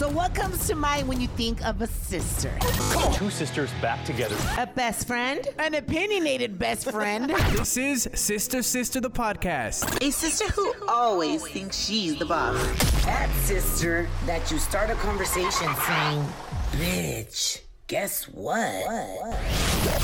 So, what comes to mind when you think of a sister? Two sisters back together. A best friend? An opinionated best friend? This is Sister Sister the podcast. A sister who always thinks she's the boss. That sister that you start a conversation saying, bitch, guess what?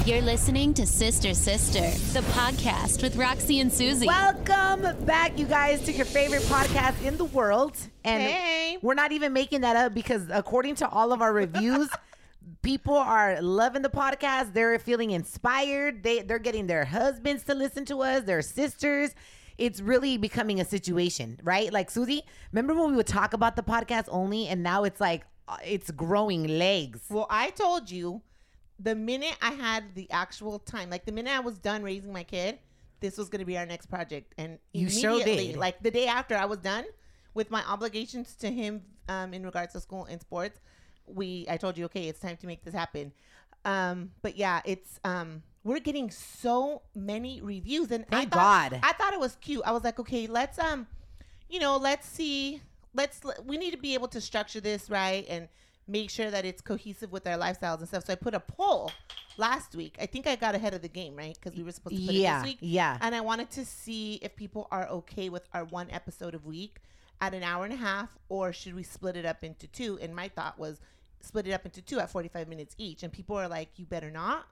You're listening to Sister Sister, the podcast with Roxy and Susie. Welcome back, you guys, to your favorite podcast in the world. And Hey. we're not even making that up because, according to all of our reviews, people are loving the podcast. They're feeling inspired. They they're getting their husbands to listen to us, their sisters. It's really becoming a situation, right? Like Susie, remember when we would talk about the podcast only, and now it's like it's growing legs. Well, I told you the minute I had the actual time, like the minute I was done raising my kid, this was going to be our next project. And You immediately, did. like the day after I was done with my obligations to him um, in regards to school and sports, we I told you, okay, it's time to make this happen. Um, but yeah, it's um, we're getting so many reviews, and Thank I thought, God. I thought it was cute. I was like, okay, let's um, you know, let's see, let's we need to be able to structure this right and make sure that it's cohesive with our lifestyles and stuff. So I put a poll last week. I think I got ahead of the game, right? Because we were supposed to put Yeah, it this week. yeah. And I wanted to see if people are okay with our one episode of week at an hour and a half, or should we split it up into two? And my thought was split it up into two at 45 minutes each. And people are like, you better not.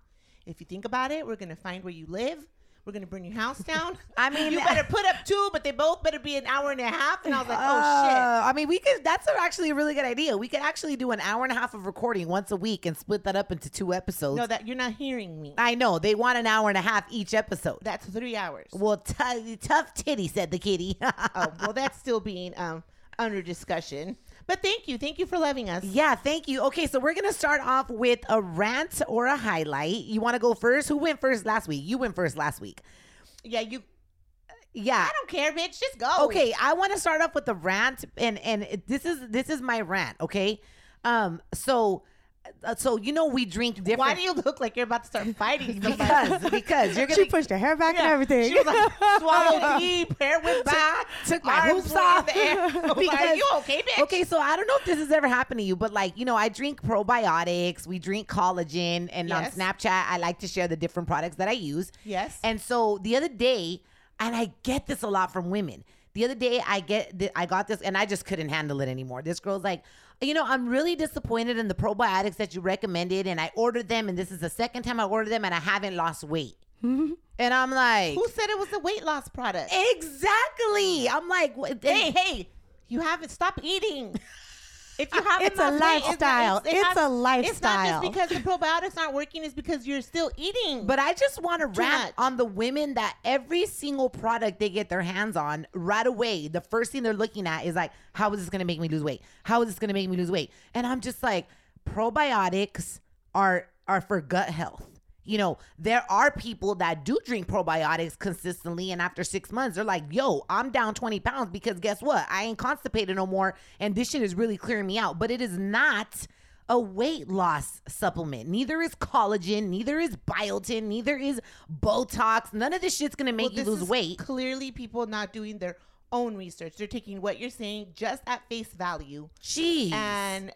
If you think about it, we're going to find where you live. We're going to burn your house down. I mean, you better put up two, but they both better be an hour and a half. And I was like, oh, shit. Uh, I mean, we could. That's actually a really good idea. We could actually do an hour and a half of recording once a week and split that up into two episodes. No, that you're not hearing me. I know they want an hour and a half each episode. That's three hours. well, t- tough titty said the kitty. oh, well, that's still being um under discussion. But thank you, thank you for loving us. yeah, thank you. Okay, so we're gonna start off with a rant or a highlight. You want to go first? Who went first last week? You went first last week. Yeah, you. Yeah. I don't care, bitch. Just go. Okay, I want to start off with the rant, and and this is this is my rant. Okay, um, so Uh, so you know we drink different. Why do you look like you're about to start fighting? because because you're gonna She pushed her hair back and everything. She was like, swallow deep, hair went back, took my hoops off. the air. I was like, Are you okay, bitch? Okay, so I don't know if this has ever happened to you, but like, you know, I drink probiotics, we drink collagen, and Yes. on Snapchat, I like to share the different products that I use. Yes. And so the other day, and I get this a lot from women. The other day, I get th- I got this, and I just couldn't handle it anymore. This girl's like, you know, I'm really disappointed in the probiotics that you recommended, and I ordered them, and this is the second time I ordered them, and I haven't lost weight. and I'm like, Who said it was a weight loss product? exactly. I'm like, hey, hey, you haven't stopped eating. If you haven't It's a lost weight, lifestyle. it It's a lifestyle. It's not just because the probiotics aren't working; it's because you're still eating. But I just want to rant much. on the women that every single product they get their hands on right away, the first thing they're looking at is like, how is this going to make me lose weight? How is this going to make me lose weight? And I'm just like, probiotics are are for gut health. You know, there are people that do drink probiotics consistently, and after six months, they're like, yo, I'm down 20 pounds because guess what? I ain't constipated no more, and this shit is really clearing me out. But it is not a weight loss supplement. Neither is collagen, neither is biotin, neither is Botox. None of this shit's gonna make Well, you lose weight. Clearly, people not doing their own research. They're taking what you're saying just at face value Jeez. and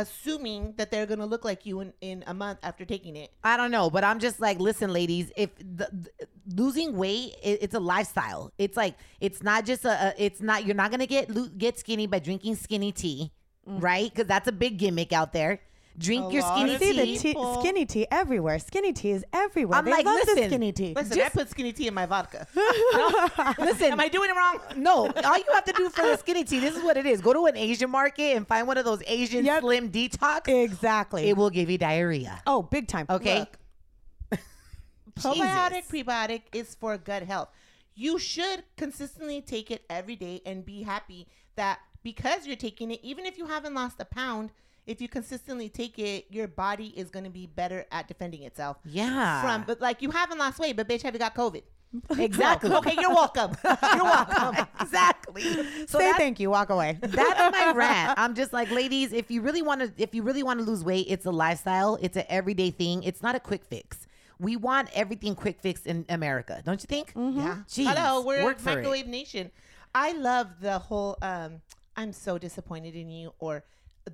assuming that they're going to look like you in, in a month after taking it. I don't know, but I'm just like, listen, ladies, if the, the- losing weight, it, it's a lifestyle. It's like it's not just a, a it's not you're not gonna get get skinny by drinking skinny tea, mm. right? Because that's a big gimmick out there. Drink A your lot skinny of See the tea. tea, skinny tea everywhere. Skinny tea is everywhere. I'm they like, love the listen, skinny tea. Listen, I Just- put skinny tea in my vodka. Listen, Am I doing it wrong? No, all you have to do for the skinny tea, this is what it is. Go to an Asian market and find one of those Asian Yep. slim detox. Exactly. It will give you diarrhea. oh, big time. Okay. Look, Probiotic, Jesus. prebiotic is for gut health. You should consistently take it every day and be happy that because you're taking it, even if you haven't lost a pound, if you consistently take it, your body is going to be better at defending itself. Yeah. From, but like you haven't lost weight, but bitch, have you got COVID? Exactly. Okay, you're welcome. you're welcome. exactly. So Say thank you. Walk away. that's my rant. I'm just like, ladies, if you really want to, if you really want to lose weight, it's a lifestyle. It's an everyday thing. It's not a quick fix. We want everything quick fix in America, don't you think? Yeah. Jeez, Hello, we're work microwave nation. I love the whole um I'm so disappointed in you or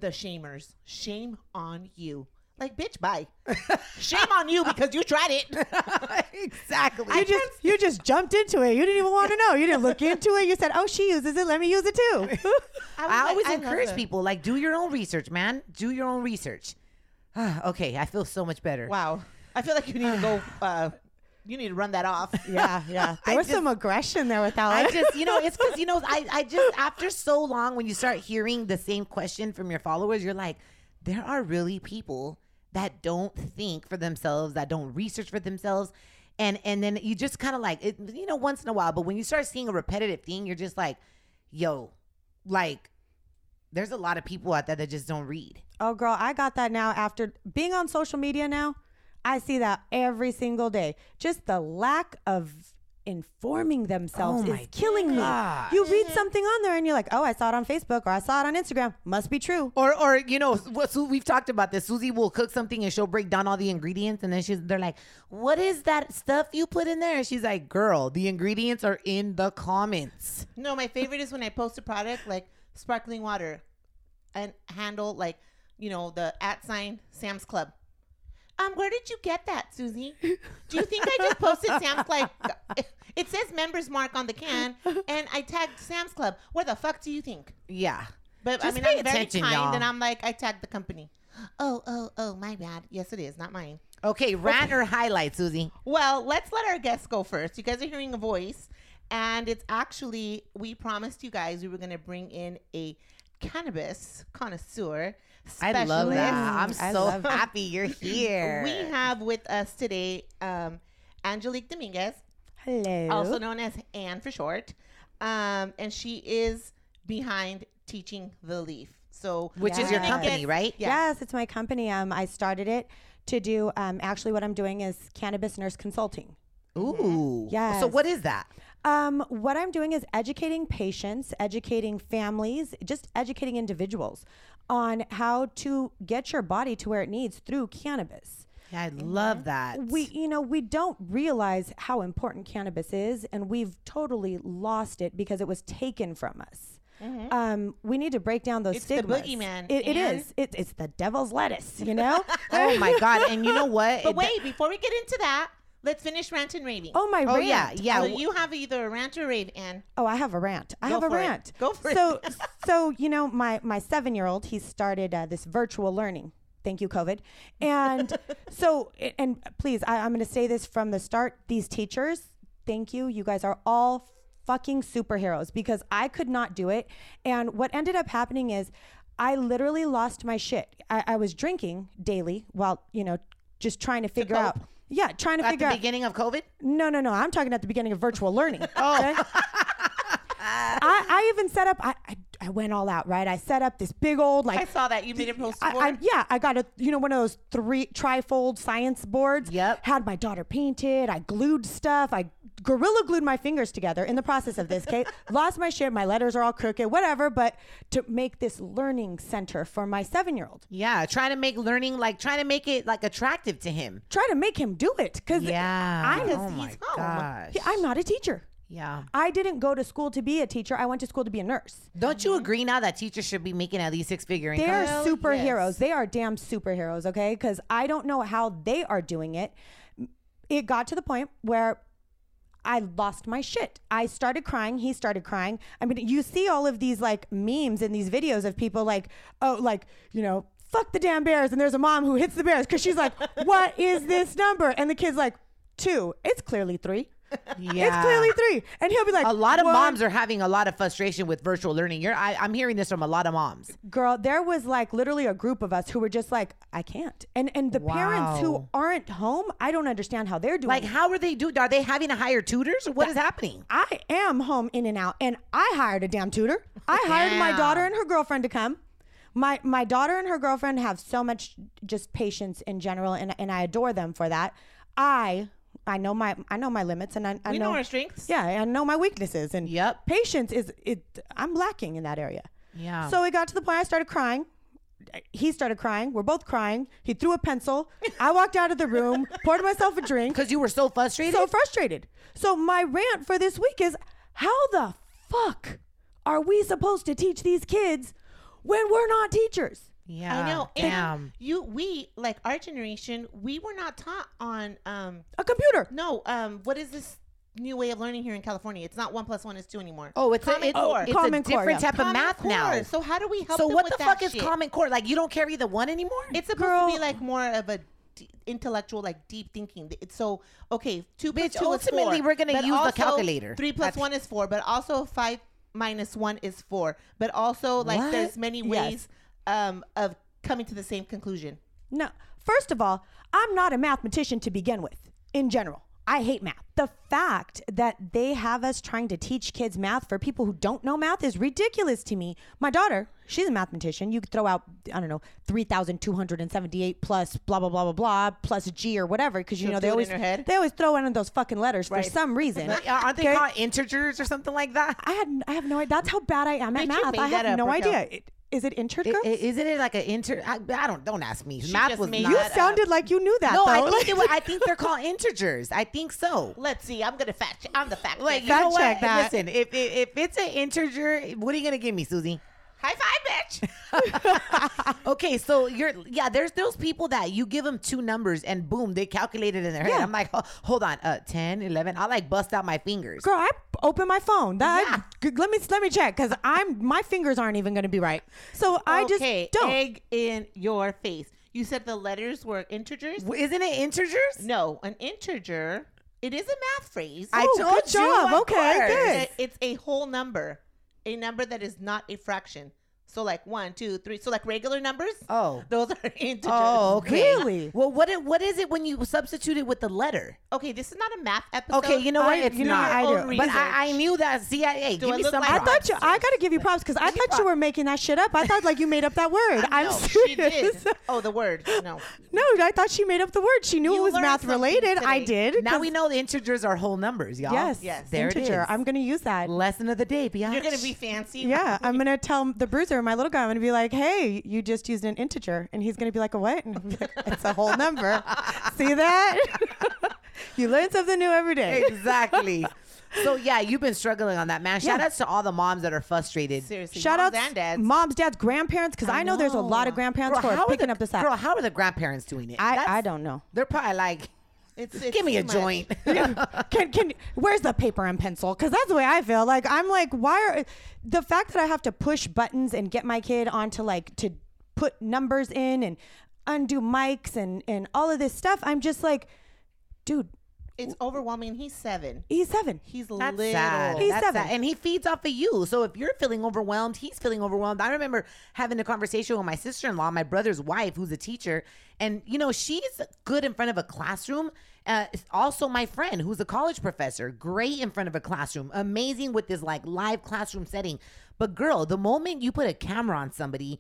the shamers. Shame on you. Like, bitch, bye. Shame on you because you tried it. exactly. You just you just jumped into it. You didn't even want to know. You didn't look into it. You said, "Oh, she uses it. Let me use it too." was I like, always love encourage people like do your own research, man. Do your own research. okay, I feel so much better. Wow. I feel like you need to go. Uh, you need to run that off. yeah, yeah. There I was some aggression there with that. I just, you know, it's because, you know, I, I just, after so long, when you start hearing the same question from your followers, you're like, there are really people that don't think for themselves, that don't research for themselves. And, and then you just kind of like, it, you know, once in a while, but when you start seeing a repetitive thing, you're just like, yo, like, there's a lot of people out there that just don't read. Oh, girl, I got that now after being on social media now. I see that every single day. Just the lack of informing themselves Oh is killing gosh. me. You read something on there and you're like, oh, I saw it on Facebook or I saw it on Instagram. Must be true. Or, or you know, what we've talked about this. Susie will cook something and she'll break down all the ingredients, and then she's they're like, "What is that stuff you put in there?" And she's like, "Girl, the ingredients are in the comments." No, my favorite is when I post a product like sparkling water and handle like, you know, the at sign Sam's Club. Um, where did you get that, Susie? Do you think I just posted Sam's like It says members mark on the can, and I tagged Sam's Club. Where the fuck do you think? Yeah, But Just I mean, I'm very kind, y'all. and I'm like, I tagged the company. Oh, oh, oh, my bad. Yes, it is, not mine. Okay, rant or highlight, Susie. Well, let's let our guests go first. You guys are hearing a voice, and it's actually we promised you guys we were going to bring in a cannabis connoisseur. I love that. I'm so happy you're here. We have with us today um, Angelique Dominguez, Hello. also known as Anne for short, um, and she is behind Teaching the Leaf. So, which is your company, Get- right? Yeah. Yes, it's my company. Um, I started it to do. Um, actually, what I'm doing is cannabis nurse consulting. Ooh. Yeah. So what is that? Um, what I'm doing is educating patients, educating families, just educating individuals on how to get your body to where it needs through cannabis. Yeah, I love that. We, you know, we don't realize how important cannabis is, and we've totally lost it because it was taken from us. Um, we need to break down those It's the stigmas. boogeyman, It, it is. It, it's the devil's lettuce. You know. oh my god! And you know what? But It- wait, before we get into that, let's finish rant and raving. Oh my Oh rant. yeah, yeah. So you have either a rant or rave, Anne. Oh, I have a rant. I Go have a for it. rant. Go for it. so, so you know, my my seven year old, he started uh, this virtual learning. Thank you, COVID. And so, and please, I, I'm going to say this from the start. These teachers, thank you. You guys are all fucking superheroes because I could not do it. And what ended up happening is, I literally lost my shit. I, I was drinking daily while you know just trying to figure out. Yeah, trying to figure at figure the out. beginning of COVID. No, no, no. I'm talking at the beginning of virtual learning. oh. I, I even set up, I, I, I went all out, right? I set up this big old, like, I saw that you made a post I. I, yeah, I got a, you know, one of those three trifold science boards. Yep. Had my daughter painted. I glued stuff. I gorilla glued my fingers together in the process of this. Okay, lost my shit. My letters are all crooked. Whatever. But to make this learning center for my seven-year-old, Yeah, trying to make learning like trying to make it like attractive to him. try to make him do it because Yeah. I'm, oh my gosh. I'm not a teacher. Yeah. I didn't go to school to be a teacher. I went to school to be a nurse. Don't you agree now that teachers should be making at least six figure income? They are superheroes. yes. They are damn superheroes, okay? Because I don't know how they are doing it. It got to the point where I lost my shit. I started crying. He started crying. I mean, you see all of these like memes and these videos of people like, oh, like, you know, fuck the damn bears. And there's a mom who hits the bears because she's like, what is this number? And the kid's like, two. It's clearly three. Yeah. It's clearly three. And he'll be like, a lot of moms are having a lot of frustration with virtual learning. You're, I, I'm hearing this from a lot of moms. girl there was like literally a group of us who were just like i can't and and the parents who aren't home i don't understand how they're doing Like, it. how are they doing? Are they having to hire tutors, or what is happening? i am home in and out and i hired a damn tutor i hired my daughter and her girlfriend to come my my daughter and her girlfriend have so much just patience in general and, and i adore them for that i i know my i know my limits and i, I we know our strengths. yeah i know my weaknesses and Yep. patience is it i'm lacking in that area Yeah. so it got to the point I started crying. He started crying. We're both crying. He threw a pencil. I walked out of the room, poured myself a drink. Because you were so frustrated. So frustrated. So my rant for this week is how the fuck are we supposed to teach these kids when we're not teachers. Yeah. I know. And Damn. you, we like our generation. We were not taught on um A computer. no um what is this new way of learning here in California? It's not one plus one is two anymore. Oh, it's a, Common it- Core. it's Common a Core, different yeah. type of math Core. now. So how do we help So them what with the fuck is shit? Common Core? Like you don't carry the one anymore? It's supposed Girl. to be like more of a d- intellectual, like deep thinking. It's so okay. Two plus Bitch, two is ultimately, four, we're gonna use the calculator. Three plus That's- one is four, but also five minus one is four. But also like What? there's many Yes. Um, of coming to the same conclusion. No. First of all, I'm not a mathematician to begin with, in general. I hate math. The fact that they have us trying to teach kids math for people who don't know math is ridiculous to me. My daughter, she's a mathematician. You could throw out, I don't know, 3,278 plus blah, blah, blah, blah, blah, plus G or whatever, because, you She'll know, they always, they always throw in those fucking letters for some reason. Aren't they Okay? called integers or something like that? I had, I have no idea. That's how bad I am at you math. I have no idea. It- Is it integral? I- i- isn't it like an inter? I, I don't. Don't ask me. She Math just was not. you that up. sounded like you knew that. no, I think it was, I think they're called integers. I think so. Let's see. I'm gonna fact. Check. I'm the fact. Like checker. you know Fact check what? that. Listen, if, if if it's an integer, what are you gonna give me, Susie? High five, bitch. Okay, so you're yeah. There's those people that you give them two numbers and boom, they calculate it in their head. Yeah. I'm like, "Oh, hold on, uh, 10, 11. I like bust out my fingers. Girl, I open my phone. That g- let me let me check because I'm my fingers aren't even going to be right. So I just don't egg in your face. You said the letters were integers. W- Isn't it integers? No, an integer. It is a math phrase. I Oh, told good you, of Okay, course. good. It's a whole number, a number that is not a fraction. So like one, two, three. So like regular numbers. Oh. those are integers. Oh, okay. Really? Well, what it, what is it when you substitute it with the letter? Okay, this is not a math episode. Okay, you know what? I- it's you know not. what? I do. But I, I knew that. CIA. I, Do give I me some. like I thought you. I gotta give you props because I Give me thought you props. were making that shit up. I thought like you made up that word. I'm no, serious. she did. Oh, the word. No. No, I thought she made up the word. She knew You it was math something related. I did. Now we know the integers are whole numbers, y'all. Yes, Yes. There it integer. is. I'm gonna use that. Lesson of the day, biatch. You're gonna be fancy. Yeah, I'm gonna tell the bruiser, my little guy. I'm gonna be like, "Hey, you just used an integer," and he's gonna be like, "A what?" And be like, it's a whole number. See that? you learn something new every day. exactly. So yeah, you've been struggling on that, man. Shout Yeah. outs to all the moms that are frustrated. Seriously. Shout moms out and dads. moms, dads, grandparents, because I, know there's a lot of grandparents who how are are picking the, up this app. Girl, how are the grandparents doing it? I, That's- I don't know. They're probably like, It's, it's give me a much. joint. can can where's the paper and pencil? Because that's the way I feel. Like I'm like, why are the fact that I have to push buttons and get my kid onto like to put numbers in and undo mics and and all of this stuff. I'm just like, dude, It's overwhelming. He's seven. he's seven. He's That's little. sad. He's That's seven. sad. And he feeds off of you. So if you're feeling overwhelmed, he's feeling overwhelmed. I remember having a conversation with my sister in law, my brother's wife, who's a teacher. And, you know, she's good in front of a classroom. Uh, it's also, my friend, who's a college professor, great in front of a classroom, amazing with this like live classroom setting. But, girl, the moment you put a camera on somebody,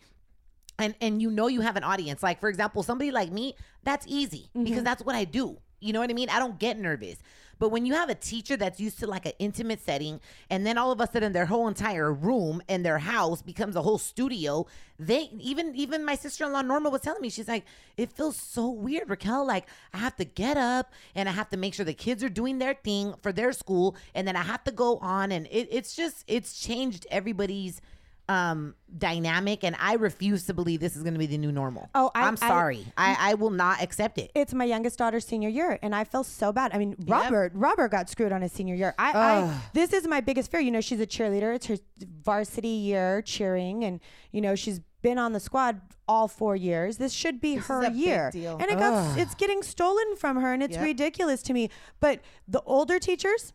and and you know you have an audience like for example somebody like me that's easy because that's what i do you know what i mean? I don't get nervous. But when you have a teacher that's used to like an intimate setting and then all of a sudden their whole entire room and their house becomes a whole studio they even even my sister-in-law norma was telling me she's like it feels so weird raquel. Like i have to get up and i have to make sure the kids are doing their thing for their school and then i have to go on. And it, it's just it's changed everybody's um dynamic and i refuse to believe this is going to be the new normal Oh, I- am sorry I, I will not accept it It's my youngest daughter's senior year, and I feel so bad. I mean, Robert, Robert got screwed on his senior year. I, I, this is my biggest fear. You know, she's a cheerleader. It's her varsity year cheering, and you know, she's been on the squad all four years. This should be her a big year, and it got, it's getting stolen from her, and it's Yep. ridiculous to me. But the older teachers,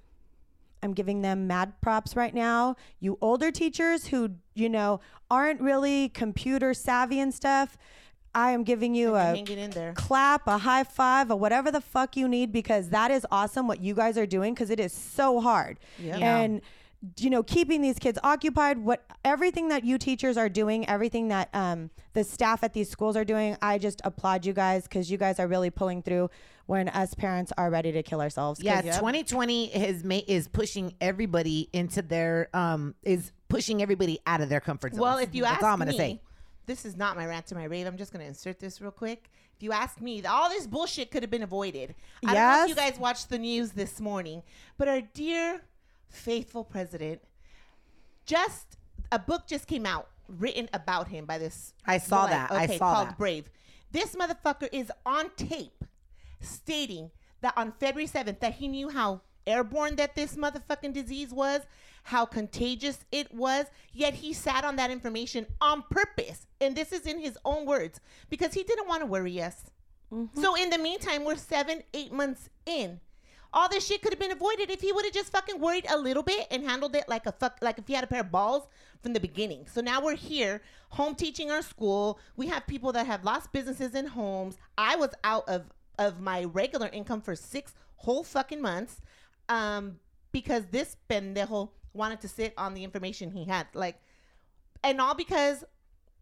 I'm giving them mad props right now. You older teachers who, you know, aren't really computer savvy and stuff, I am giving you a in there. clap, a high five, or whatever the fuck you need because that is awesome what you guys are doing because it is so hard. And you know, keeping these kids occupied, what everything that you teachers are doing, everything that um, the staff at these schools are doing, I just applaud you guys because you guys are really pulling through when us parents are ready to kill ourselves yeah 2020 is ma- is pushing everybody into their um is pushing everybody out of their comfort zone Well, if you that's ask all i'm gonna me, say this is not my rant to my rave. I'm just going to insert this real quick. If you ask me, all this bullshit could have been avoided. I don't know if you guys watched the news this morning, but our dear, faithful president just a book just came out written about him by this. I saw blog, that. I Okay, saw called that. Brave. This motherfucker is on tape stating that on February 7th that he knew how airborne that this motherfucking disease was, how contagious it was, yet he sat on that information on purpose. And this is in his own words because he didn't want to worry us. Mm-hmm. So in the meantime, we're seven, eight months in. All this shit could have been avoided if he would have just fucking worried a little bit and handled it like a fuck, like if he had a pair of balls from the beginning. So now we're here, home teaching our school. We have people that have lost businesses and homes. I was out of of my regular income for six whole fucking months, um, because this pendejo wanted to sit on the information he had, like, and all because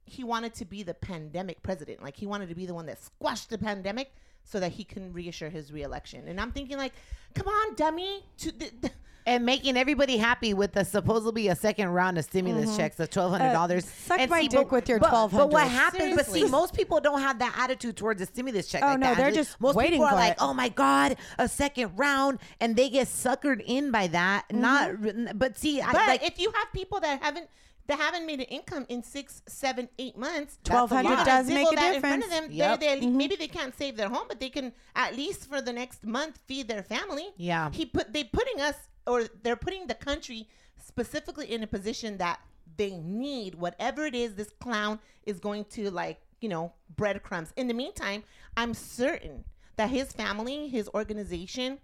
he wanted to be the pandemic president. Like he wanted to be the one that squashed the pandemic so that he can reassure his reelection. And I'm thinking like, come on, dummy. To th- th- and making everybody happy with the supposedly a second round of stimulus checks, the twelve hundred dollars. Uh, suck my dick with your but, But what 1,200. happened? But see, most people don't have that attitude towards the stimulus check. Oh, like no, that, they're just most waiting people are like, it. oh my god, a second round, and they get suckered in by that. Not, but see, I, but like if you have people that haven't that haven't made an income in six, seven, eight months, Twelve hundred does make a that in front difference. of them. Yep. They're, they mm-hmm. Maybe they can't save their home, but they can at least for the next month feed their family. Yeah. He put they putting us or they're putting the country specifically in a position that they need whatever it is this clown is going to like you know breadcrumbs. In the meantime, I'm certain that his family, his organization,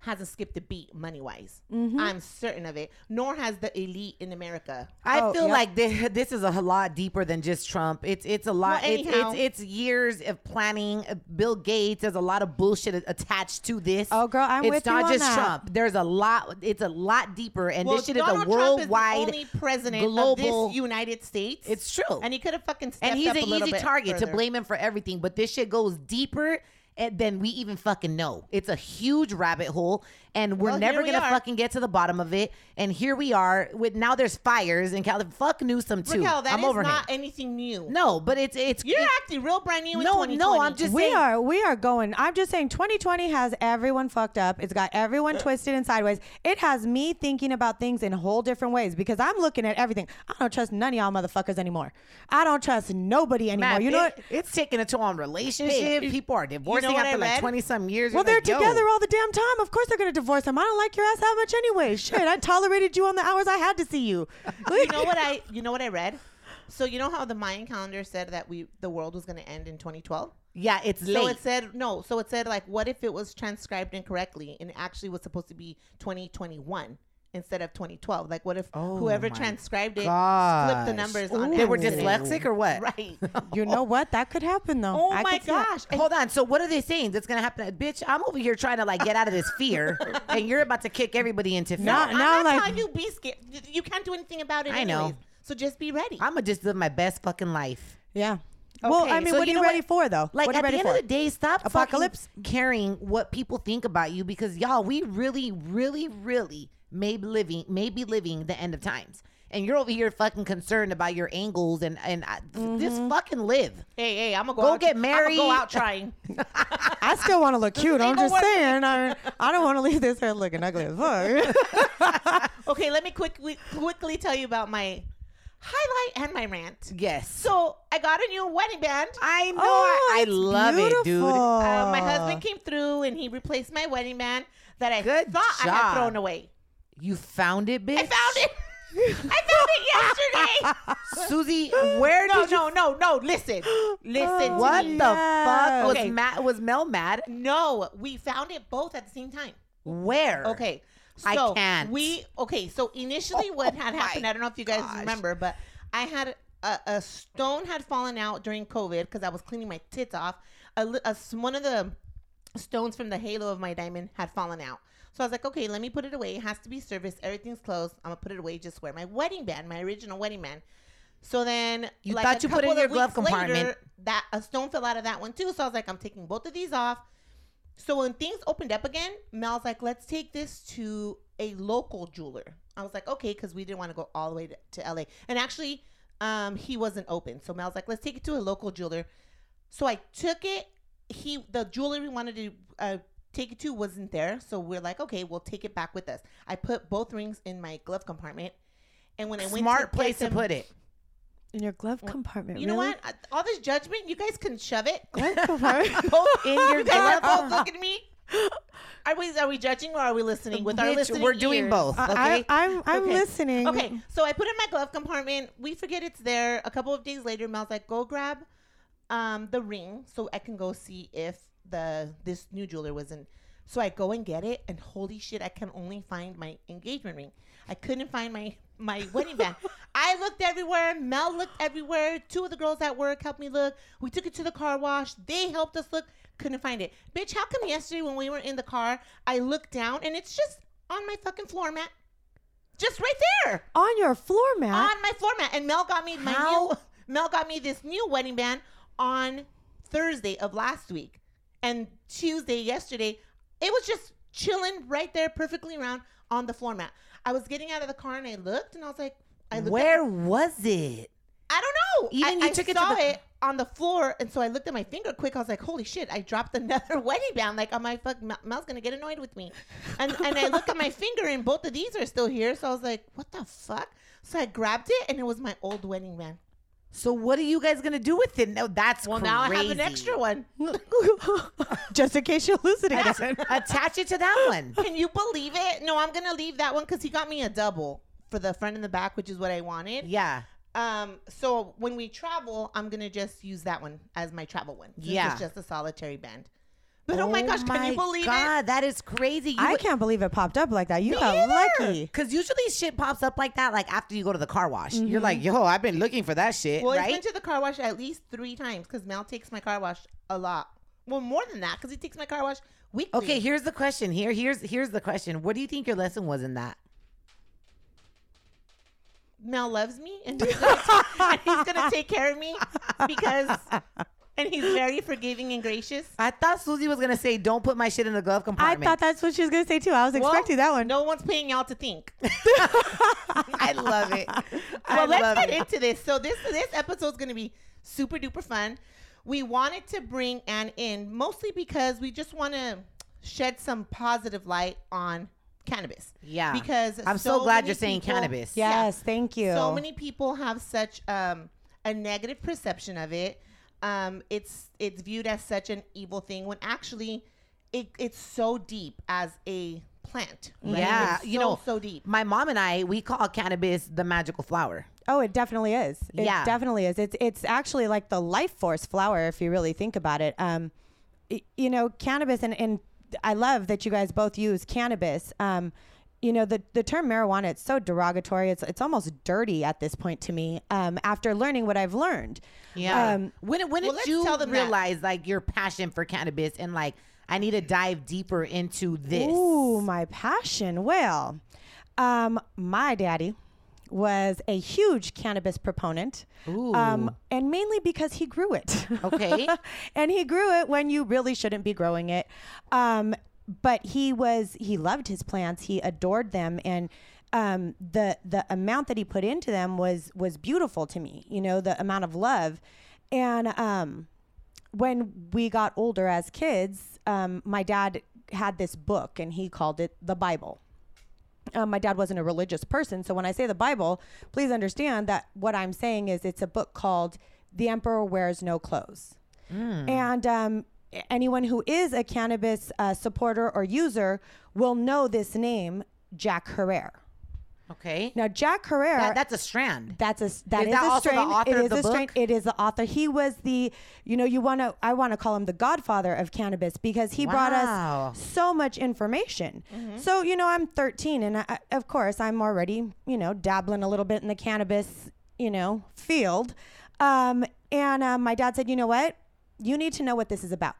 hasn't skipped a beat money wise. Mm-hmm. I'm certain of it. Nor has the elite in America. I Oh, feel yep. like this, this is a lot deeper than just Trump. It's it's a lot. Well, it's, it's it's years of planning. Uh, Bill Gates. There's a lot of bullshit attached to this. Oh, girl, I'm it's with you on It's not on just that. Trump. There's a lot. It's a lot deeper, and Well, this shit Donald is a Trump is worldwide. the only president global- of this United States. It's true. and he could have fucking stepped and he's up an a easy bit target to blame him for everything. But this shit goes deeper and than we even fucking know. It's a huge rabbit hole, and we're Well, never we gonna are. fucking get to the bottom of it. And here we are with now. There's fires in California. Fuck Newsom too. Raquel, that I'm is over not him. anything new. No, but it's it's You're it- acting real brand new in No, 2020. no, I'm just we saying- are we are going i'm just saying 2020 has everyone fucked up it's got everyone twisted and sideways it has me thinking about things in whole different ways because i'm looking at everything i don't trust none of y'all motherfuckers anymore i don't trust nobody anymore Matt, you know it- what It's taking a toll on relationship. People are divorcing what I after like twenty some years. well, You're they're like, yo. together all the damn time. Of course, they're gonna divorce him. I don't like your ass that much anyway. Shit, I tolerated you on the hours I had to see you. you know what I you know what I read? So you know how the Mayan calendar said that we the world was going to end in 2012? Yeah, it's late. So it said no. So it said like, what if it was transcribed incorrectly and it actually was supposed to be 2021 instead of 2012? Like, what if oh whoever transcribed it flipped the gosh. numbers on they were dyslexic or what? Right. You know what? That could happen though. Oh I my could see it. gosh. And Hold on. So what are they saying that's gonna happen? Bitch, I'm over here trying to like get out of this fear, and you're about to kick everybody into fear. Now- I'm not like- telling you be scared. You can't do anything about it. I know. anyways. So just be ready. I'm gonna just live my best fucking life. Yeah. well, I mean, so what you are you know ready what? for though? Like what are at you the ready end for? of the day, stop Apocalypse? fucking caring what people think about you because y'all, we really, really, really may be living, may be living the end of times, and you're over here fucking concerned about your angles and and I, just fucking live. hey, hey, I'm gonna go, Go out, get I'm married. go out trying. I still want to look cute. I'm just saying. I, I don't want to leave this hair looking ugly as fuck. okay, let me quickly quickly tell you about my highlight and my rant. Yes. So I got a new wedding band. I know. Oh, I, I it's love it, dude. Uh, my husband came through and he replaced my wedding band that I Good thought I had thrown away. You found it, bitch. I found it. I found it yesterday. Susie. Where no, did you? no, no, no. Listen, listen. What to me. the fuck was Matt? Was Mel mad? No, we found it both at the same time. Where? Okay. I So can't. We okay. So initially, what had Oh happened? I don't know if you guys gosh. remember, but I had a, a stone had fallen out during COVID because I was cleaning my tits off. A, li- a s- one of the stones from the halo of my diamond had fallen out. So I was like, okay, let me put it away. It has to be serviced. Everything's closed. I'm gonna put it away. Just wear my wedding band, my original wedding band. So then, You like, thought you put it in your glove compartment. later, that a stone fell out of that one too. So I was like, I'm taking both of these off. So when things opened up again, Mel's like, let's take this to a local jeweler. I was like, okay, because we didn't want to go all the way to, to LA. And actually, um, he wasn't open. So Mel's like, let's take it to a local jeweler. So I took it. He, the jeweler we wanted to uh, take it to wasn't there. So we're like, okay, we'll take it back with us. I put both rings in my glove compartment. And when I went Smart to place get to put it. In your glove compartment. You know what? All this judgment, you guys can shove it. Glove compartment. Both In your you guys are glove both looking at me. Are we are we judging or are we listening with our Bitch, listening we're doing ears? both. I, Okay. I, I'm I'm Okay. listening. Okay, so I put it in my glove compartment. We forget it's there. A couple of days later, Mel's like, "Go grab um, the ring so I can go see if the this new jeweler was in." So I go and get it, and holy shit, I can only find my engagement ring. I couldn't find my my wedding band. I looked everywhere. Mel looked everywhere. Two of the girls at work helped me look. We took it to the car wash. They helped us look. Couldn't find it. Bitch, how come yesterday when we were in the car, I looked down and it's just on my fucking floor mat, just right there On your floor mat. on my floor mat. And Mel got me my How? new Mel got me this new wedding band on Thursday of last week. And Tuesday, yesterday, it was just chilling right there, perfectly round on the floor mat. I was getting out of the car and I looked and I was like, I looked Where At, was it? I don't know. Even I, you I took it saw the- it on the floor, and so I looked at my finger quick. I was like, "Holy shit! I dropped another wedding band. Like, oh my fuck, Mel's gonna get annoyed with me." And and I look at my finger, and both of these are still here. So I was like, "What the fuck?" So I grabbed it, and it was my old wedding band. So what are you guys gonna do with it? No, that's Well, crazy. now I have an extra one. Just in case you lose it again. Attach it to that one. Can you believe it? No, I'm gonna leave that one because he got me a double for the front and the back, which is what I wanted. Yeah. Um. So when we travel, I'm gonna just use that one as my travel one. since Yeah. It's just a solitary band. But oh, my oh gosh, can you believe it? God, that is crazy. You I can't believe it popped up like that. You got either. lucky. Because usually shit pops up like that, like after you go to the car wash. You're mm-hmm. like, yo, I've been looking for that shit, Well, right? he's been to the car wash at least three times because Mel takes my car wash a lot. Well, more than that because he takes my car wash weekly. okay, here's the question. Here, here's here's the question. What do you think your lesson was in that? Mel loves me and he's, gonna and he's gonna take care of me because, and he's very forgiving and gracious. I thought Susie was gonna say, "Don't put my shit in the glove compartment." I thought that's what she was gonna say too. I was Well, expecting that one. No one's paying y'all to think. I love it. I well, let's love get it. into this. So this this episode is gonna be super duper fun. We wanted to bring Anne in mostly because we just want to shed some positive light on cannabis. Yeah. Because I'm so glad you're saying people- cannabis. Yeah. Yes, thank you. So many people have such um, a negative perception of it. Um, it's it's viewed as such an evil thing when actually it, it's so deep as a plant. right? Yeah, It's you so, know, so deep. My mom and I, we call cannabis the magical flower. Oh, it definitely is. It Yeah. definitely is. It's it's actually like the life force flower if you really think about it. Um, y- you know, cannabis and and I love that you guys both use cannabis. Um, you know, the the term marijuana it's so derogatory. It's it's almost dirty at this point to me. Um, after learning what I've learned. Um, when when well, did let's you tell them that. realize like your passion for cannabis and like I need to dive deeper into this? Ooh, my passion. Well, um, my daddy was a huge cannabis proponent. Um, and mainly because he grew it. Okay. and he grew it when you really shouldn't be growing it. Um, but he was he loved his plants. He adored them and um, the the amount that he put into them was was beautiful to me. You know, the amount of love. And um, when we got older as kids, um, my dad had this book and he called it the Bible. Um, my dad wasn't a religious person, so when I say the Bible, please understand that what I'm saying is it's a book called "The Emperor Wears No Clothes," and um, anyone who is a cannabis uh, supporter or user will know this name, Jack Herer. Okay. Now, Jack Herer. That, that's a strand. That's a that Is is that a also the author It of the a book? It is the author. He was the, you know, you want to. I want to call him the godfather of cannabis because he brought us so much information. Mm-hmm. So you know, I'm 13, and I, of course, I'm already, you know, dabbling a little bit in the cannabis, you know, field. Um, and um, my dad said, you know what, you need to know what this is about.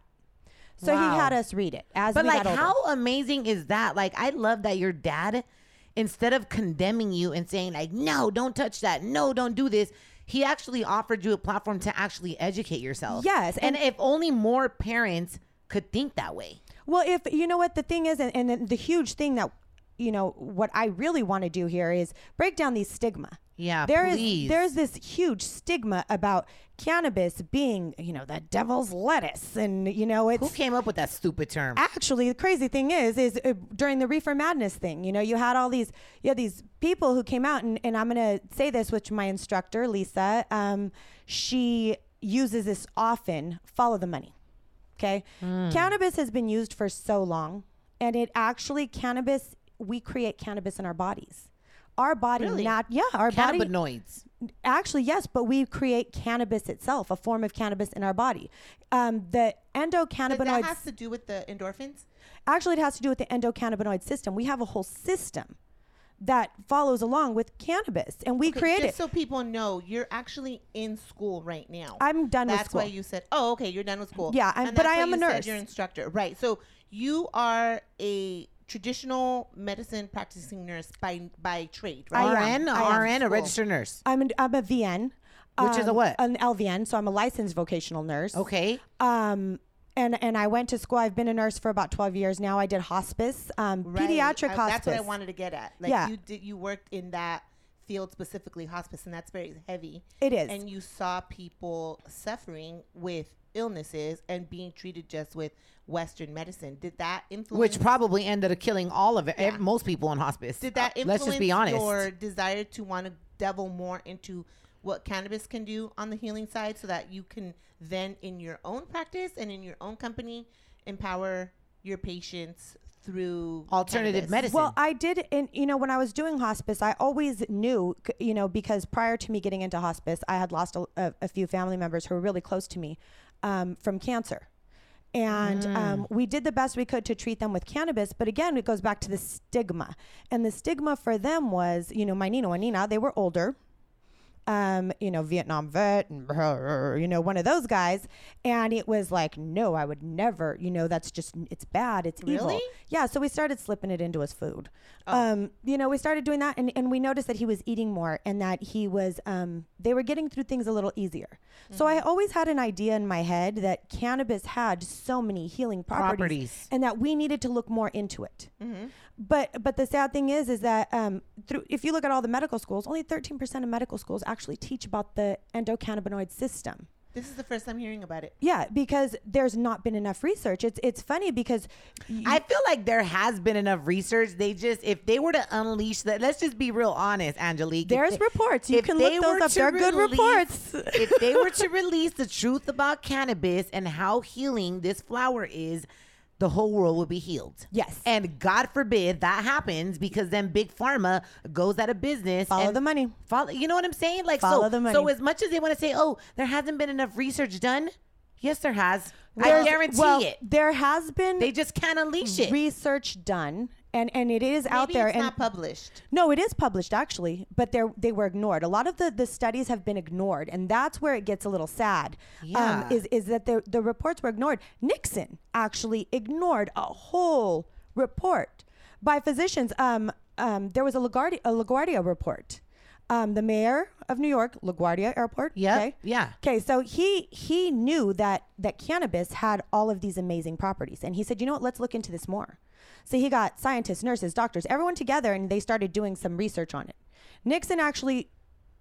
So Wow. he had us read it as But like, how amazing is that? Like, I love that your dad, instead of condemning you and saying like, "No, don't touch that. No, don't do this," he actually offered you a platform to actually educate yourself. Yes, and, and- if only more parents could think that way. Well, if you know what the thing is, and, and the, the huge thing that you know what I really want to do here is break down these stigma. Yeah, There is there's this huge stigma about cannabis being, you know, the devil's lettuce, and you know it's Who came up with that stupid term? actually the crazy thing is is uh, during the reefer madness thing you know you had all these you had these people who came out and, and i'm going to say this which my instructor lisa um, she uses this often follow the money okay? Cannabis has been used for so long and it actually cannabis we create cannabis in our bodies our body Really? not yeah our body Cannabinoids. Actually, yes, but we create cannabis itself, a form of cannabis in our body. Um, the But that endocannabinoids. has to do with the endorphins. Actually, it has to do with the endocannabinoid system. We have a whole system that follows along with cannabis, and we Okay, create just it. so people know, you're actually in school right now. I'm done with school. That's why you said, "Oh, okay, you're done with school." Yeah, I'm- but I am a nurse. You're instructor, right? So you are a traditional medicine practicing nurse by by trade, right? RN, I am. RN, a registered nurse. I'm, an, I'm a VN. Which is a um, what? An LVN, so I'm a licensed vocational nurse. Okay. Um, and and I went to school. I've been a nurse for about 12 years now. I did hospice, um, Right. pediatric I- hospice. That's what I wanted to get at. Like Yeah. you did, you worked in that field specifically, hospice, and that's very heavy. It is. And you saw people suffering with illnesses and being treated just with Western medicine. Did that influence? Which probably ended up killing all of it. ev- Most people in hospice. did that Uh, influence Let's just be honest. your desire to want to delve more into what cannabis can do on the healing side, so that you can then, in your own practice and in your own company, empower your patients through Alternative cannabis? medicine. Well, I did, and you know, when I was doing hospice, I always knew, you know, because prior to me getting into hospice, I had lost a, a, a few family members who were really close to me um, from cancer. And um, we did the best we could to treat them with cannabis. But again, it goes back to the stigma. And the stigma for them was, you know, my Nino and Nina, they were older um, you know, Vietnam vet and you know, one of those guys. And it was like, no, I would never, you know, that's just, it's bad. It's evil. Really? Yeah. So we started slipping it into his food. Um, you know, we started doing that and, and we noticed that he was eating more and that he was, um, they were getting through things a little easier. So I always had an idea in my head that cannabis had so many healing properties, Properties. and that we needed to look more into it. But but the sad thing is is that um, through if you look at all the medical schools, only 13% of medical schools actually teach about the endocannabinoid system. This is the first time hearing about it. Yeah, because there's not been enough research. It's it's funny because y- I feel like there has been enough research. They just, if they were to unleash that, let's just be real honest, Angelique. There's they- reports. You can look they those up. They're good reports. if they were to release the truth about cannabis and how healing this flower is, the whole world will be healed. Yes. And God forbid that happens because then big pharma goes out of business. Follow the money. Follow, you know what I'm saying? Like Follow so, the money. so as much as they want to say, "Oh, there hasn't been enough research done," yes, there has. I guarantee well, it. There has been They just can't unleash it. research done, and and it is out there. it's and not published. No, it is published actually, but they they were ignored. A lot of the, the studies have been ignored, and that's where it gets a little sad. Yeah. Um, is is that the the reports were ignored? Nixon actually ignored a whole report by physicians. Um, um, there was a LaGuardia a LaGuardia report. Um, the mayor of New York, LaGuardia Airport. Yep, Okay. yeah. Okay, so he he knew that that cannabis had all of these amazing properties, and he said, you know what? Let's look into this more. So he got scientists, nurses, doctors, everyone together, and they started doing some research on it. Nixon actually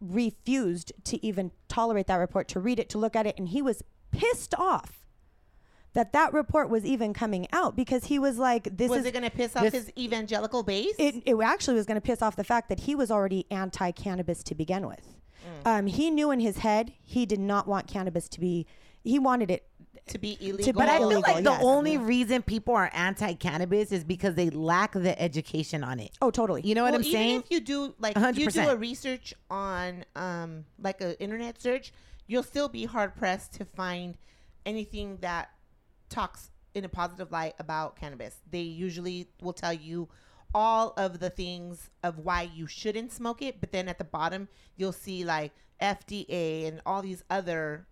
refused to even tolerate that report, to read it, to look at it, and he was pissed off that that report was even coming out because he was like, "This Was is it going to piss off this- his evangelical base? it, it actually was going to piss off the fact that he was already anti cannabis to begin with. Um, he knew in his head he did not want cannabis to be, he wanted it. to be illegal. But I feel illegal, like the yes. only reason people are anti-cannabis is because they lack the education on it. Oh, totally. You know what well, I'm even saying? if you do like if you do a research on um like an internet search, you'll still be hard pressed to find anything that talks in a positive light about cannabis. They usually will tell you all of the things of why you shouldn't smoke it, but then at the bottom you'll see like FDA and all these other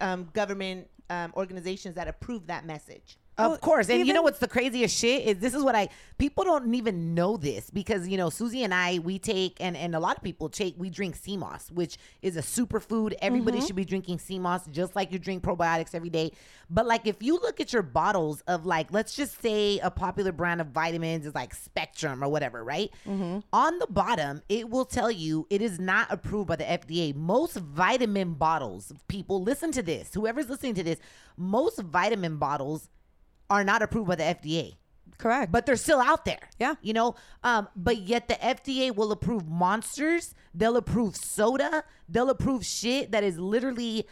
um, government um, organizations that approve that message. Of Well, course. And you know what's the craziest shit is this is what I people don't even know this because you know Susie and I we take and and a lot of people take we drink sea moss, which is a superfood. Everybody Mm-hmm. should be drinking sea moss just like you drink probiotics every day. But like if you look at your bottles of like let's just say a popular brand of vitamins is like Spectrum or whatever, right? Mm-hmm. On the bottom, it will tell you it is not approved by the FDA. Most vitamin bottles, people listen to this. Whoever's listening to this, most vitamin bottles are not approved by the FDA. Correct. But they're still out there. Yeah. You know, um, but yet the FDA will approve monsters, they'll approve soda, they'll approve shit that is literally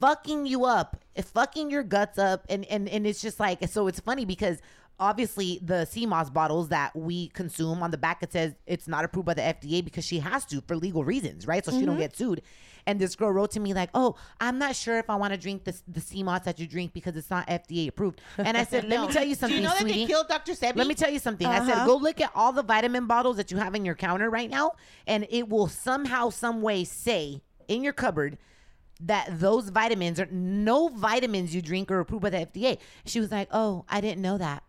fucking you up, fucking your guts up. And and, and it's just like so it's funny because obviously the sea moss bottles that we consume on the back it says it's not approved by the FDA because she has to for legal reasons, right? So she don't get sued. And this girl wrote to me like, "Oh, I'm not sure if I want to drink this the sea moss that you drink because it's not FDA approved." And I said, "Let me tell you something, Do you know that they killed Dr. Sebi? Let me tell you something. I said, uh-huh. go look at all the vitamin bottles that you have in your counter right now, and it will somehow, some way say in your cupboard that those vitamins are no vitamins you drink are approved by the FDA. She was like, oh, I didn't know that.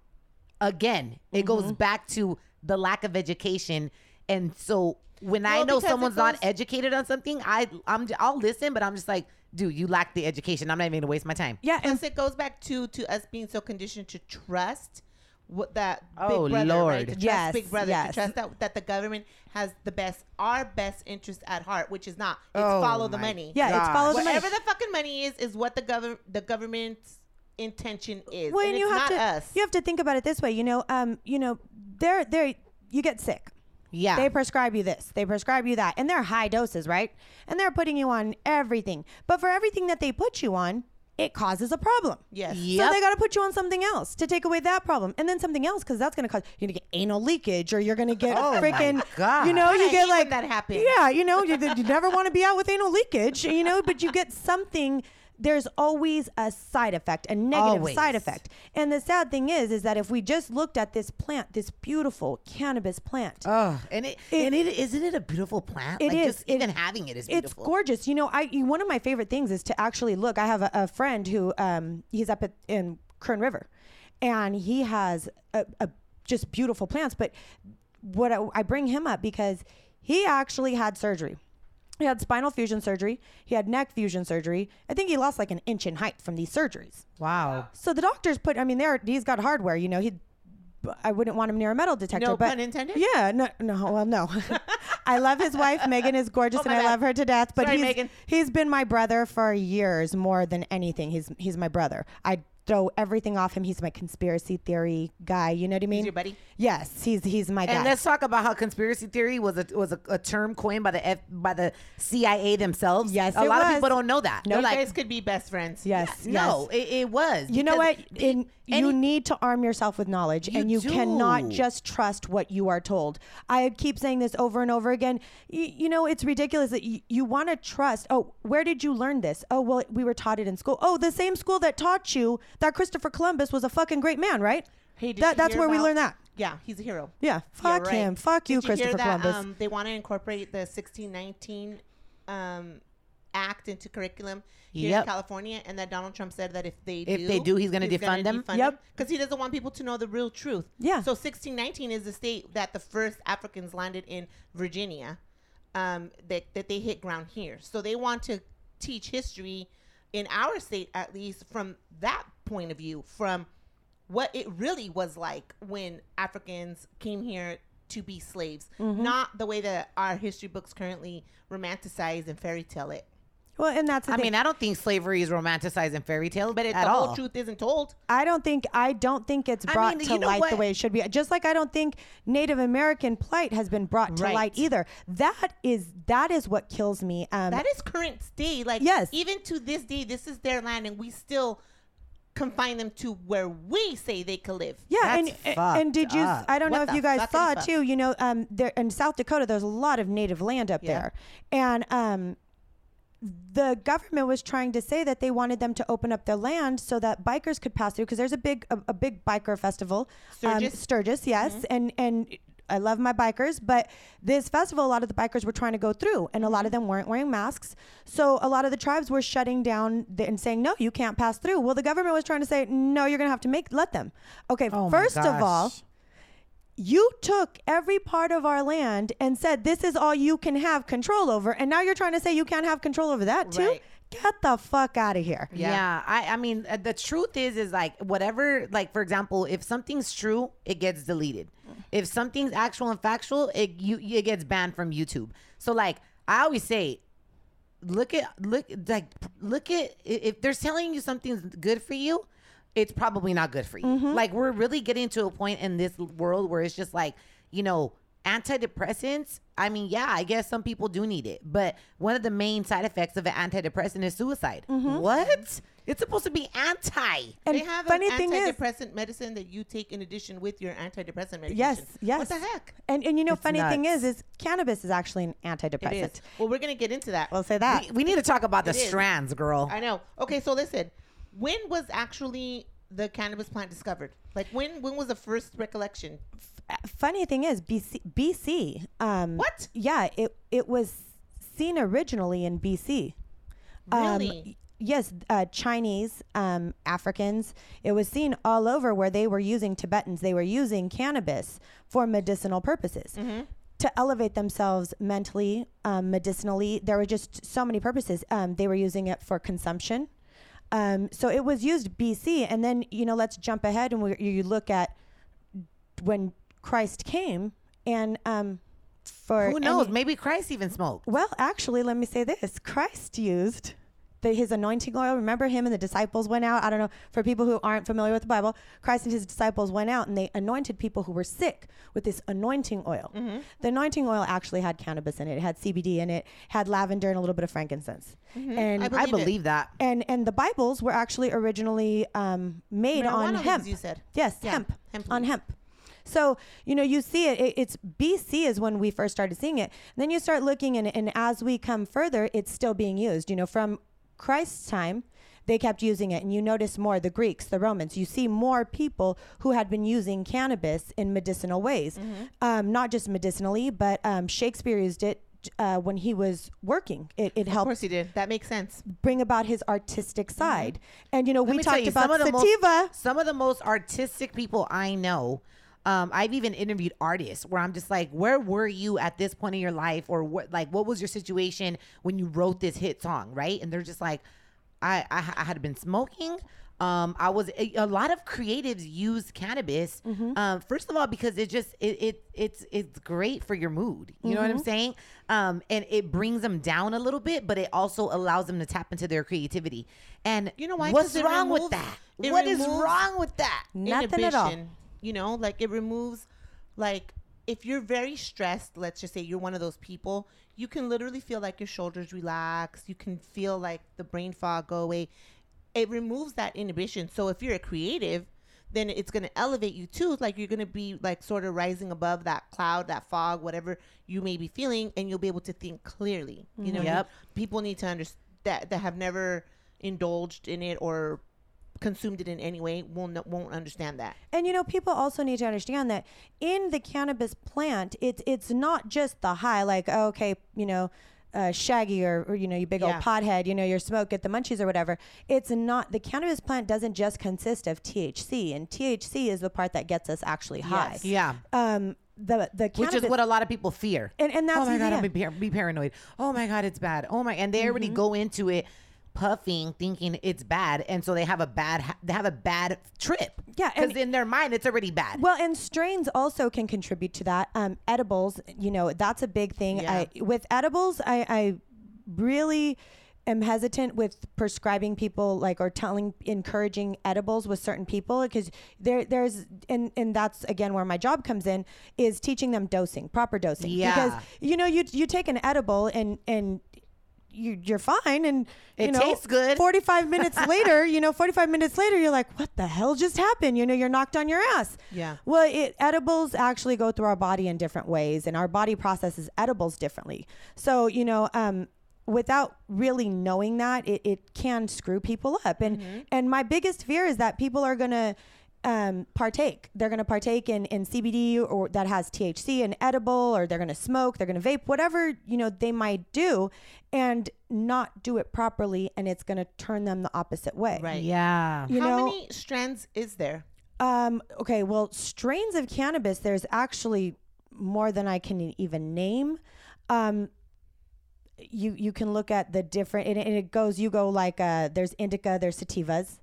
Again, it goes mm-hmm. back to the lack of education, and so when I know because it someone's not educated on something, I I'm I'll listen, but I'm just like, dude, you lack the education. I'm not even gonna waste my time. yeah, and Plus, it goes back to to us being so conditioned to trust what that Oh, big brother, right? Lord. To trust Yes, big brother, yes. to trust that that the government has the best, our best interest at heart, which is not. It's Oh, follow the money. yeah, it's follow the money. Whatever the fucking money is, is what the government the government's intention is. Well, and and you it's have not to us. you have to think about it this way. You know, um, you know, they're they're you get sick. Yeah. They prescribe you this, they prescribe you that, and they're high doses, right? And they're putting you on everything. But for everything that they put you on, it causes a problem. Yes. So they got to put you on something else to take away that problem, and then something else because that's going to cause you're going to get anal leakage, or you're going to get Oh my freaking, God. you know, you hate get like that happens. Yeah, you know, you, you never want to be out with anal leakage, you know, but you get something. There's always a side effect, a negative Always. side effect. And the sad thing is, is that if we just looked at this plant, this beautiful cannabis plant, Oh, and it, It- and it isn't it a beautiful plant? It like is. Just It- even having it is beautiful. it's gorgeous. You know, I one of my favorite things is to actually look. I have a, a friend who um he's up at in Kern River, and he has a, a just beautiful plants. But what I, I bring him up because he actually had surgery. He had spinal fusion surgery. He had neck fusion surgery. I think he lost like an inch in height from these surgeries. Wow. So the doctors put. I mean, there he's got hardware. You know, he. I wouldn't want him near a metal detector. No but pun intended? Yeah, no, no. Well, no. I love his wife. Megan is gorgeous, Oh, and I bad. love her to death. But Sorry, he's Megan. he's been my brother for years, more than anything. He's he's my brother. I throw everything off him. He's my conspiracy theory guy. You know what I mean? your buddy? Yes, he's he's my guy. And let's talk about how conspiracy theory was a was a, a term coined by the F, by the CIA themselves. Yes, a lot was. of people don't know that. you They're like, guys could be best friends. yes, yes. no, it, it was. You know what? In, you need to arm yourself with knowledge, You and you cannot just trust what you are told. I keep saying this over and over again. You, you know, it's ridiculous that you, you want to trust. Oh, where did you learn this? Oh, well, we were taught it in school. Oh, the same school that taught you that Christopher Columbus was a fucking great man, right? Hey, did that, you that's hear where we about- learned that. Yeah, he's a hero. Yeah, fuck right. him. Fuck you, Did you hear Christopher that, Columbus. Um, they want to incorporate the 1619 um, Act into curriculum here Yep. in California, and that Donald Trump said that if they If do, they do, he's gonna defund them? Yep. because he doesn't want people to know the real truth. Yeah. So 1619 is the state that the first Africans landed in Virginia, um, that that they hit ground here. So they want to teach history in our state, at least from that point of view, from what it really was like when Africans came here to be slaves, Mm-hmm. not the way that our history books currently romanticize and fairy tale it. Well, and that's the I thing. mean, I don't think slavery is romanticized in fairy tales, But it, at the all. whole truth isn't told. I don't think I don't think it's I brought mean, to light the way it should be. Just like I don't think Native American plight has been brought to Right. light either. That is that is what kills me. Um, That is current day. Like Yes. even to this day, this is their land, and we still confine them to where we say they could live. yeah, That's and and did you? up. I don't know if you guys saw too. You know, um, there in South Dakota, there's a lot of native land up Yeah. there, and um, the government was trying to say that they wanted them to open up their land so that bikers could pass through because there's a big a, a big biker festival, um, Sturgis? Sturgis, yes, Mm-hmm. and and I love my bikers, but this festival, a lot of the bikers were trying to go through, and a lot of Mm-hmm. them weren't wearing masks. So a lot of the tribes were shutting down th- and saying, "No, you can't pass through." Well, the government was trying to say, "No, you're going to have to make let them." Okay, Oh first of all. You took every part of our land and said this is all you can have control over, and now you're trying to say you can't have control over that too. Right. Get the fuck out of here. Yeah. I, I mean, uh, the truth is, is like whatever, like for example, if something's true, it gets deleted. If something's actual and factual, it you it gets banned from YouTube. So like I always say, look at look like look at if they're telling you something's good for you, it's probably not good for you. Mm-hmm. Like we're really getting to a point in this world where it's just like you know antidepressants. I mean, yeah, I guess some people do need it, but one of the main side effects of an antidepressant is suicide. Mm-hmm. What? It's supposed to be anti. And they have funny an thing is, antidepressant medicine that you take in addition with your antidepressant medication. yes, yes. What the heck? And and you know, It's funny thing is, is cannabis is actually an antidepressant. is. Well, we're gonna get into that. We'll say that. We, we need to talk about the It is. strands, girl. I know. Okay, so listen. When was actually the cannabis plant discovered? Like when? When was the first recollection? Uh, funny thing is, BC, BC. Um, What? Yeah, it it was seen originally in BC. Um, Really? yes, uh, Chinese, um, Africans. It was seen all over where they were using Tibetans. They were using cannabis for medicinal purposes. To elevate themselves mentally, um, medicinally, there were just so many purposes. Um, they were using it for consumption. Um, so it was used BC, and then you know, let's jump ahead and we, you look at when Christ came, and um, for Who knows? any- Maybe Christ even smoked. well, actually, let me say this: Christ used the, his anointing oil. Remember, him and the disciples went out. I don't know for people who aren't familiar with the Bible. Christ and his disciples went out and they anointed people who were sick with this anointing oil. Mm-hmm. The anointing oil actually had cannabis in it. It had CBD in it. Had lavender and a little bit of frankincense. And I I Believe it. believe that. and and the Bibles were actually originally um, made on Marijuana leaves, hemp. you said. Yes, Yeah, hemp, hemp on hemp. So you know you see it, it. It's BC is when we first started seeing it. then you start looking, and, and as we come further, it's still being used. You know, from Christ's time, they kept using it, and you notice more the Greeks, the Romans. You see more people who had been using cannabis in medicinal ways, Mm-hmm. um, not just medicinally, but um, Shakespeare used it. Uh, when he was working, it, it Of helped course he did. That makes sense. bring about his artistic side. And you know, Mm-hmm. Let we talked you, about some of the sativa. Most, some of the most artistic people I know. Um, I've even interviewed artists where I'm just like, where were you at this point in your life, or what? Like, what was your situation when you wrote this hit song, right? And they're just like, I, I, I had been smoking. Um, I was a, a lot of creatives use cannabis. Mm-hmm. Um, first of all, because it just it, it it's it's great for your mood. You know what Mm-hmm. I'm saying? Um, and it brings them down a little bit, but it also allows them to tap into their creativity. And You know why? What's 'Cause it wrong with that? it What is removes wrong with that? Nothing at all. You know, like it removes, like if you're very stressed, let's just say you're one of those people, you can literally feel like your shoulders relax. You can feel like the brain fog go away. It removes that inhibition. So if you're a creative, then it's going to elevate you too. Like you're going to be like sort of rising above that cloud, that fog, whatever you may be feeling, and you'll be able to think clearly. You know, mm-hmm. Yep. people need to understand that that have never indulged in it or consumed it in any way won't won't understand that. And you know, people also need to understand that in the cannabis plant, it's it's not just the high, like oh, okay, you know, uh, shaggy or, or you know, you big Yeah. old pothead, you know, your smoke get the munchies or whatever. It's not the cannabis plant doesn't just consist of THC, and THC is the part that gets us actually high. Yeah. Um, the the Which is what a lot of people fear. And- and that's oh my god, yeah. I'm be, be paranoid. Oh my god, it's bad. Oh my, and they already Mm-hmm. go into it puffing, thinking it's bad, and so they have a bad they have a bad trip. Yeah, because in their mind it's already bad. Well, and strains also can contribute to that. Um, edibles, you know, that's a big thing. Yeah. I, with edibles, I, I really am hesitant with prescribing people like or telling encouraging edibles with certain people because there there's and and that's again where my job comes in is teaching them dosing proper dosing Yeah. because you know you you take an edible and and you, you're fine and you It know, tastes good. 45 minutes later you know 45 minutes later you're like what the hell just happened? You know you're knocked on your ass. Yeah. well it, edibles actually go through our body in different ways and our body processes edibles differently. So you know um without really knowing that it, it can screw people up. And and my biggest fear is that people are gonna um, partake. They're going to partake in, in CBD or that has THC and edible, or they're going to smoke, they're going to vape, whatever you know they might do, and not do it properly, and it's going to turn them the opposite way. Right. Yeah. You How know, many strands is there? um, okay, well, strains of cannabis, there's actually more than I can even name. Um, you you can look at the different, and it, and it goes. You go like uh, there's indica, there's sativas,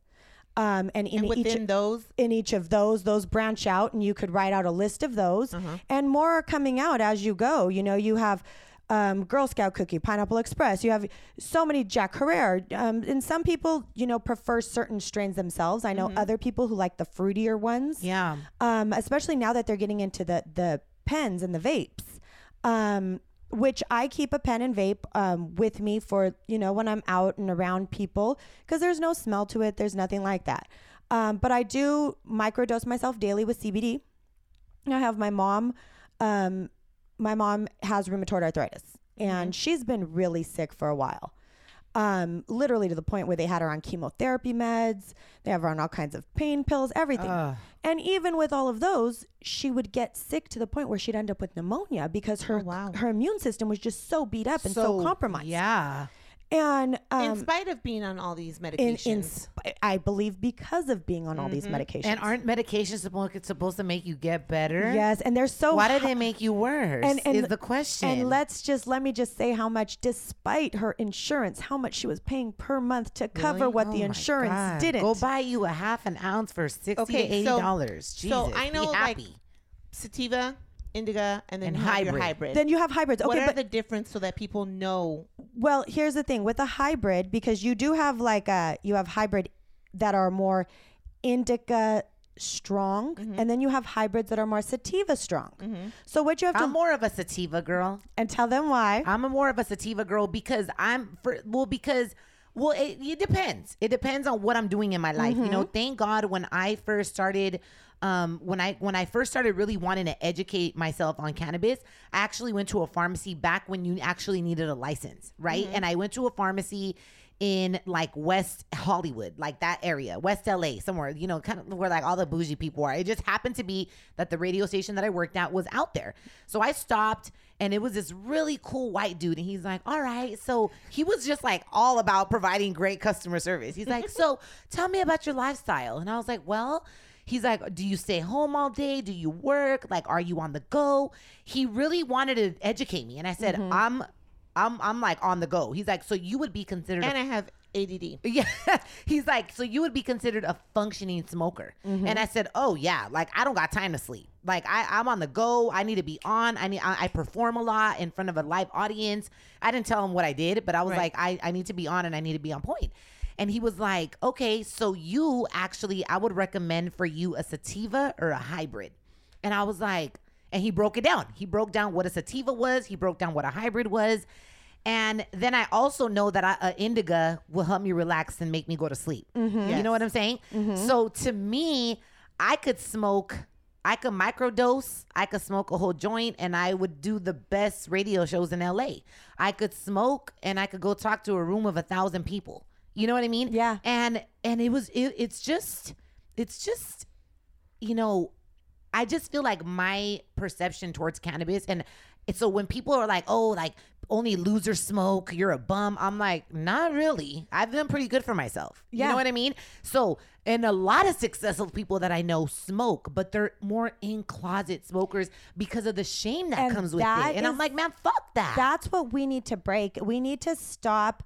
um, and in And each those, in each of those, those branch out, and you could write out a list of those, and more are coming out as you go. You know, you have. Um, Girl Scout cookie, Pineapple Express. You have so many Jack Herer, um, and some people, you know, prefer certain strains themselves. I know other people who like the fruitier ones Yeah. um, especially now that they're getting into the the pens and the vapes. Um, which I keep a pen and vape um, with me for you know when I'm out and around people because there's no smell to it. There's nothing like that. Um, but I do microdose myself daily with CBD. I have my mom. Um, my mom has rheumatoid arthritis, and she's been really sick for a while um, literally to the point where they had her on chemotherapy meds. They have her on all kinds of pain pills, everything. And even with all of those, she would get sick to the point where she'd end up with pneumonia because her her immune system was just so beat up and so, compromised. Yeah. And um, in spite of being on all these medications, in sp- I believe because of being on all these medications. And aren't medications supposed supposed to make you get better? yes, and they're so Why do hi- they make you worse? and, and is the question. And let's just let me just say how much, despite her insurance, how much she was paying per month to cover what Oh the my insurance God. didn't. Go buy you a half an ounce for sixty Okay, to eighty so- dollars. so I know, Be like, happy. sativa, indica, and then And you have your hybrid. hybrid. Then you have hybrids. what Okay, are but the difference so that people know? well, here's the thing with a hybrid because you do have like a you have hybrid that are more indica strong, Mm-hmm. and then you have hybrids that are more sativa strong. So what you have to I'm more of a sativa girl. and tell them why. I'm a more of a sativa girl because I'm for well because well it, it depends. It depends on what I'm doing in my life. You know, thank God when I first started um when I when I first started really wanting to educate myself on cannabis, I actually went to a pharmacy back when you actually needed a license, right? And I went to a pharmacy in like West Hollywood, like that area, West LA, somewhere, you know, kind of where like all the bougie people are. It just happened to be that the radio station that I worked at was out there. So I stopped and it was this really cool white dude. And he's like, all right. So he was just like all about providing great customer service. He's like, so tell me about your lifestyle. And I was like, well, He's like, Do you stay home all day? Do you work? Like, are you on the go? He really wanted to educate me. And I said, mm-hmm. I'm I'm I'm like on the go. He's like, so you would be considered And I have ADD. yeah. He's like, so you would be considered a functioning smoker. Mm-hmm. And I said, oh yeah, like I don't got time to sleep. Like I, I'm on the go. I need to be on. I need. I, I perform a lot in front of a live audience. I didn't tell him what I did, but I was Right. like, I, I need to be on and I need to be on point. And he was like, okay, so you actually, I would recommend for you a sativa or a hybrid. And I was like, and he broke it down. He broke down what a sativa was. He broke down what a hybrid was. And then I also know that I, uh, a indica will help me relax and make me go to sleep. Mm-hmm. You know what I'm saying? Mm-hmm. So to me, I could smoke, I could microdose, I could smoke a whole joint, and I would do the best radio shows in LA. I could smoke and I could go talk to a room of a thousand people. You know what I mean? Yeah. And and it was it, it's just it's just you know I just feel like my perception towards cannabis and it's so when people are like, oh, like only losers smoke, you're a bum. I'm like, not really. I've done pretty good for myself. You Yeah. know what I mean? So, and a lot of successful people that I know smoke, but they're more in closet smokers because of the shame that And comes with that it. And I'm like, man, fuck that. That's what we need to break. We need to stop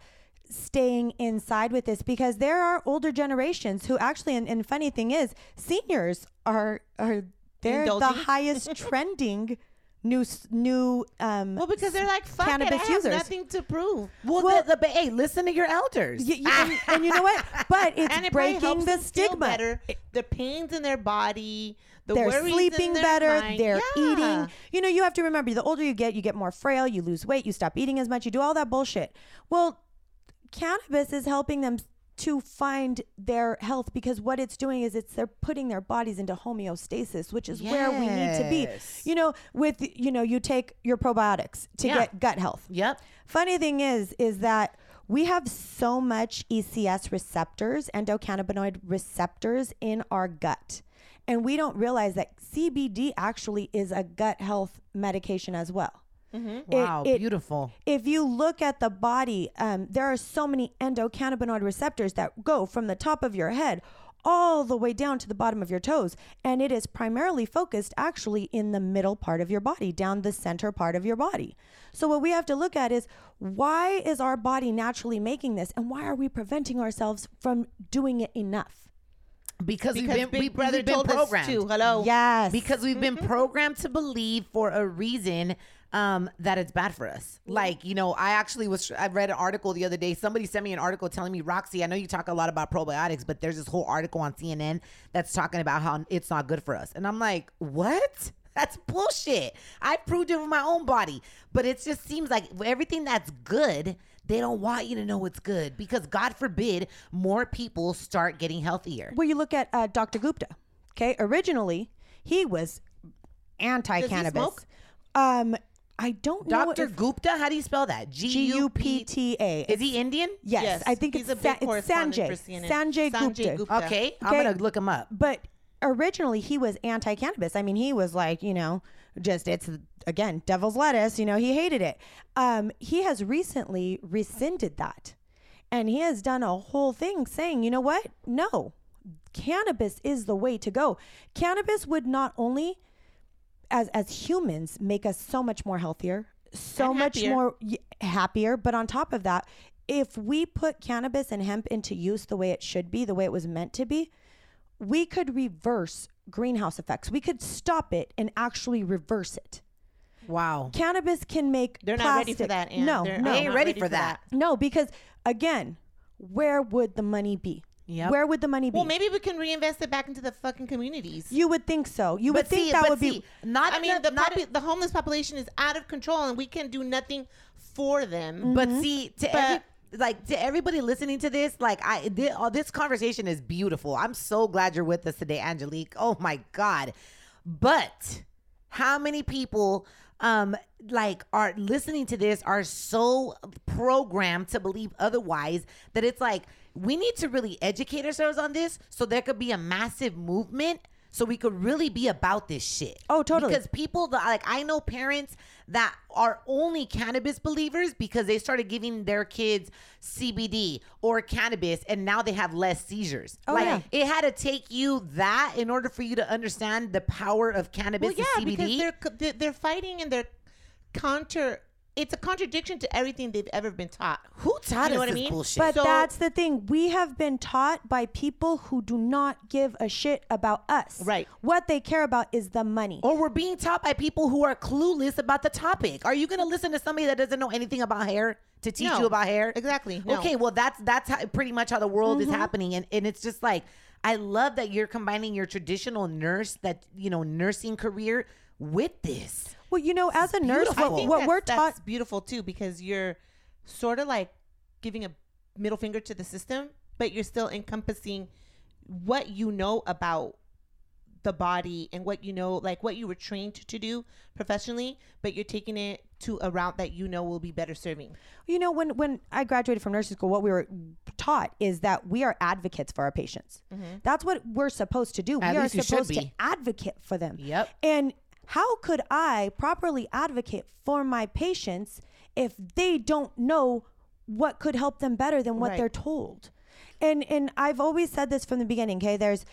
staying inside with this because there are older generations who actually and, and funny thing is seniors are are they're the highest trending new new um Well, because they're like, fuck cannabis it, users. nothing to prove. well, well- the, the, hey, listen to your elders. Y- y- and, and you know what? But it's and it breaking the stigma. Better. The pains in their body, the they're sleeping better mind. they're Yeah. eating you know you have to remember the older you get you get more frail you lose weight you stop eating as much you do all that bullshit well cannabis is helping them to find their health because what it's doing is it's they're putting their bodies into homeostasis which is where we need to be you know with you know you take your probiotics to Yeah. get gut health Yep. Funny thing is, is that we have so much ECS receptors, endocannabinoid receptors in our gut. and we don't realize that CBD actually is a gut health medication as well. It- Wow, it- beautiful. if you look at the body, um, there are so many endocannabinoid receptors that go from the top of your head all the way down to the bottom of your toes. And it is primarily focused actually in the middle part of your body, down the center part of your body. So, what we have to look at is why is our body naturally making this? And why are we preventing ourselves from doing it enough? Because, Because we've been, Big Brother we've been told us programmed. to. Hello. Yes. because we've been programmed to believe for a reason um, that it's bad for us. Like, you know, I actually was, I read an article the other day. Somebody sent me an article telling me, Roxy, I know you talk a lot about probiotics, but there's this whole article on CNN that's talking about how it's not good for us. And I'm like, what? That's bullshit. I proved it with my own body. But it just seems like everything that's good, they don't want you to know it's good because God forbid more people start getting healthier. Well, you look at uh, Dr. Gupta. Okay, originally he was anti-cannabis. smoke? Um, I don't know. Dr. Gupta, how do you spell that? G U P T A. Is he Indian? Yes, Yes, I think he's it's, a Sa- it's Sanjay. Sanjay, Sanjay Gupta. Gupta. Okay, I'm gonna look him up. But originally he was anti-cannabis. I mean, he was like, you know, just it's again devil's lettuce. You know, he hated it. Um, he has recently rescinded that, and he has done a whole thing saying, you know what? No, cannabis is the way to go. Cannabis would not only as as humans make us so much more healthier, so much more y- happier, but on top of that, if we put cannabis and hemp into use the way it should be, the way it was meant to be, we could reverse greenhouse effects. We could stop it and actually reverse it. wow. Cannabis can make They're not ready for that. Ann. No, They're no, They ain't not ready for that. no, because again, where would the money be? Yep. Where would the money be? Well, maybe we can reinvest it back into the fucking communities. you would think so. You would But think see- that but would see, be not. I mean, not, the not- popu- the homeless population is out of control, and we can do nothing for them. But see, to But- every, like to everybody listening to this, like I thi- all this conversation is beautiful. I'm so glad you're with us today, Angelique. Oh my god. But how many people um like are listening to this are so programmed to believe otherwise that it's like we need to really educate ourselves on this so there could be a massive movement so we could really be about this shit. Oh, totally. Because people like I know parents that are only cannabis believers because they started giving their kids CBD or cannabis and now they have less seizures. Oh, like yeah. it had to take you that in order for you to understand the power of cannabis well, yeah, and CBD. because they're they're fighting and they're counter. It's a contradiction to everything they've ever been taught. Who taught You know us what I this mean? bullshit? But So- that's the thing. We have been taught by people who do not give a shit about us. Right. What they care about is the money. or we're being taught by people who are clueless about the topic. Are you going to listen to somebody that doesn't know anything about hair to teach No. you about hair? Exactly. No. Okay, well that's that's how, pretty much how the world Mm-hmm. is happening, and and it's just like I love that you're combining your traditional nurse that you know nursing career with this. Well, you know, as a nurse, what, what that's, we're that's taught. beautiful too because you're sort of like giving a middle finger to the system, but you're still encompassing what you know about the body and what you know, like what you were trained to do professionally, but you're taking it to a route that you know will be better serving. You know, when when I graduated from nursing school, what we were taught is that we are advocates for our patients. Mm-hmm. That's what we're supposed to do. At we are least you should supposed to advocate for them. Yep. And how could I properly advocate for my patients if they don't know what could help them better than what Right. they're told? And and I've always said this from the beginning. Okay, there's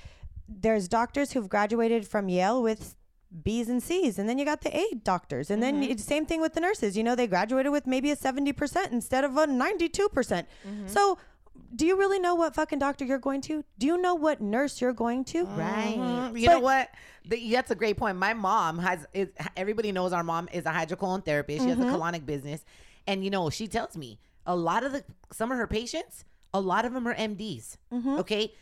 there's doctors who've graduated from Yale with B's and C's, and then you got the A doctors, and then mm-hmm. same thing with the nurses. You know, they graduated with maybe a seventy percent instead of a ninety-two percent. Mm-hmm. So. Do you really know what fucking doctor you're going to? Do you know what nurse you're going to? Right. Mm, You know what? The, that's a great point. My mom has. Is, everybody knows our mom is a hydrocolon therapist. She has a colonic business, and you know she tells me a lot of the some of her patients, a lot of them are MDs. Okay,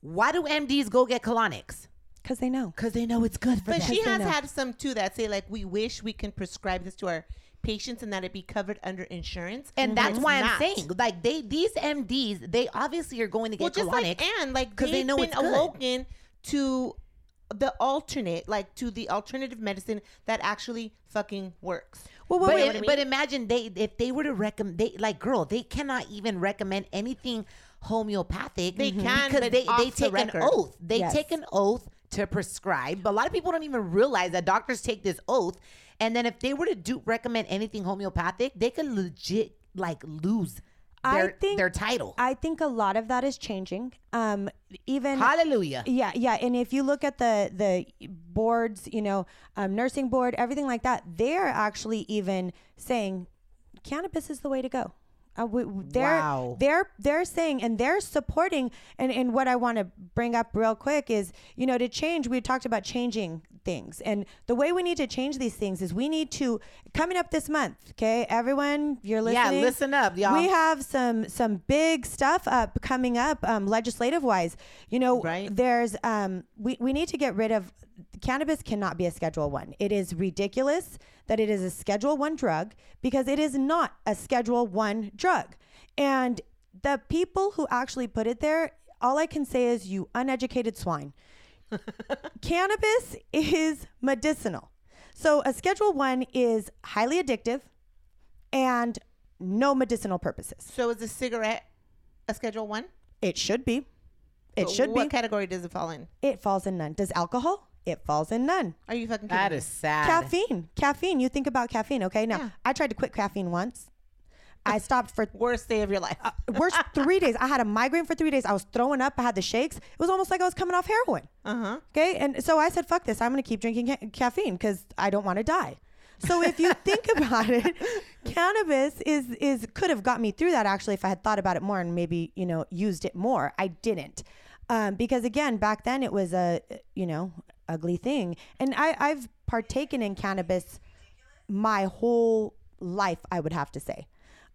why do MDs go get colonics? Because they know. Because they know it's good for But them. she has had some too that say like we wish we can prescribe this to our patients and that it be covered under insurance. and but that's it's why I'm saying, like they these MDs, they obviously are going to Well, get just colonics. like Anne, like 'cause they've they know been it's good. to the alternate, like to the alternative medicine that actually fucking works. Well, but, wait, know im- what I but imagine they if they were to recommend they like girl they cannot even recommend anything homeopathic They mhm. can, because but they they off the take an oath they Yes. take an oath to prescribe. But a lot of people don't even realize that doctors take this oath, and then if they were to do recommend anything homeopathic, they could legit like lose I think- their title. I think a lot of that is changing. Um, even Hallelujah. Yeah, yeah, and if you look at the the boards, you know, um, nursing board, everything like that, they're actually even saying cannabis is the way to go. Uh, we, they're Wow. they're they're saying and they're supporting and and what I want to bring up real quick is you know to change. We talked about changing things and the way we need to change these things is we need to coming up this month. Okay, everyone, you're listening Yeah, listen up, y'all. We have some some big stuff up coming up um, legislative wise. You know, Right. there's um we, we need to get rid of cannabis cannot be a schedule one. It is ridiculous that it is a schedule one drug because it is not a schedule one drug. And the people who actually put it there, all I can say is you uneducated swine. cannabis is medicinal. So a schedule one is highly addictive and no medicinal purposes. So is a cigarette a Schedule One? It should be. It should what be. What category does it fall in? It falls in none. Does alcohol? It falls in none. Are you fucking kidding That me? is sad. Caffeine. Caffeine. You think about caffeine, okay? Now, Yeah. I tried to quit caffeine once. I stopped for worst day of your life? worst three days. I had a migraine for three days. I was throwing up. I had the shakes. It was almost like I was coming off heroin. Uh huh. Okay. And so I said, fuck this. I'm going to keep drinking ca- caffeine because I don't want to die. So if you think about it, cannabis is is could have got me through that actually if I had thought about it more and maybe you know used it more. I didn't um, because again back then it was a you know ugly thing, and I I've partaken in cannabis my whole life. I would have to say,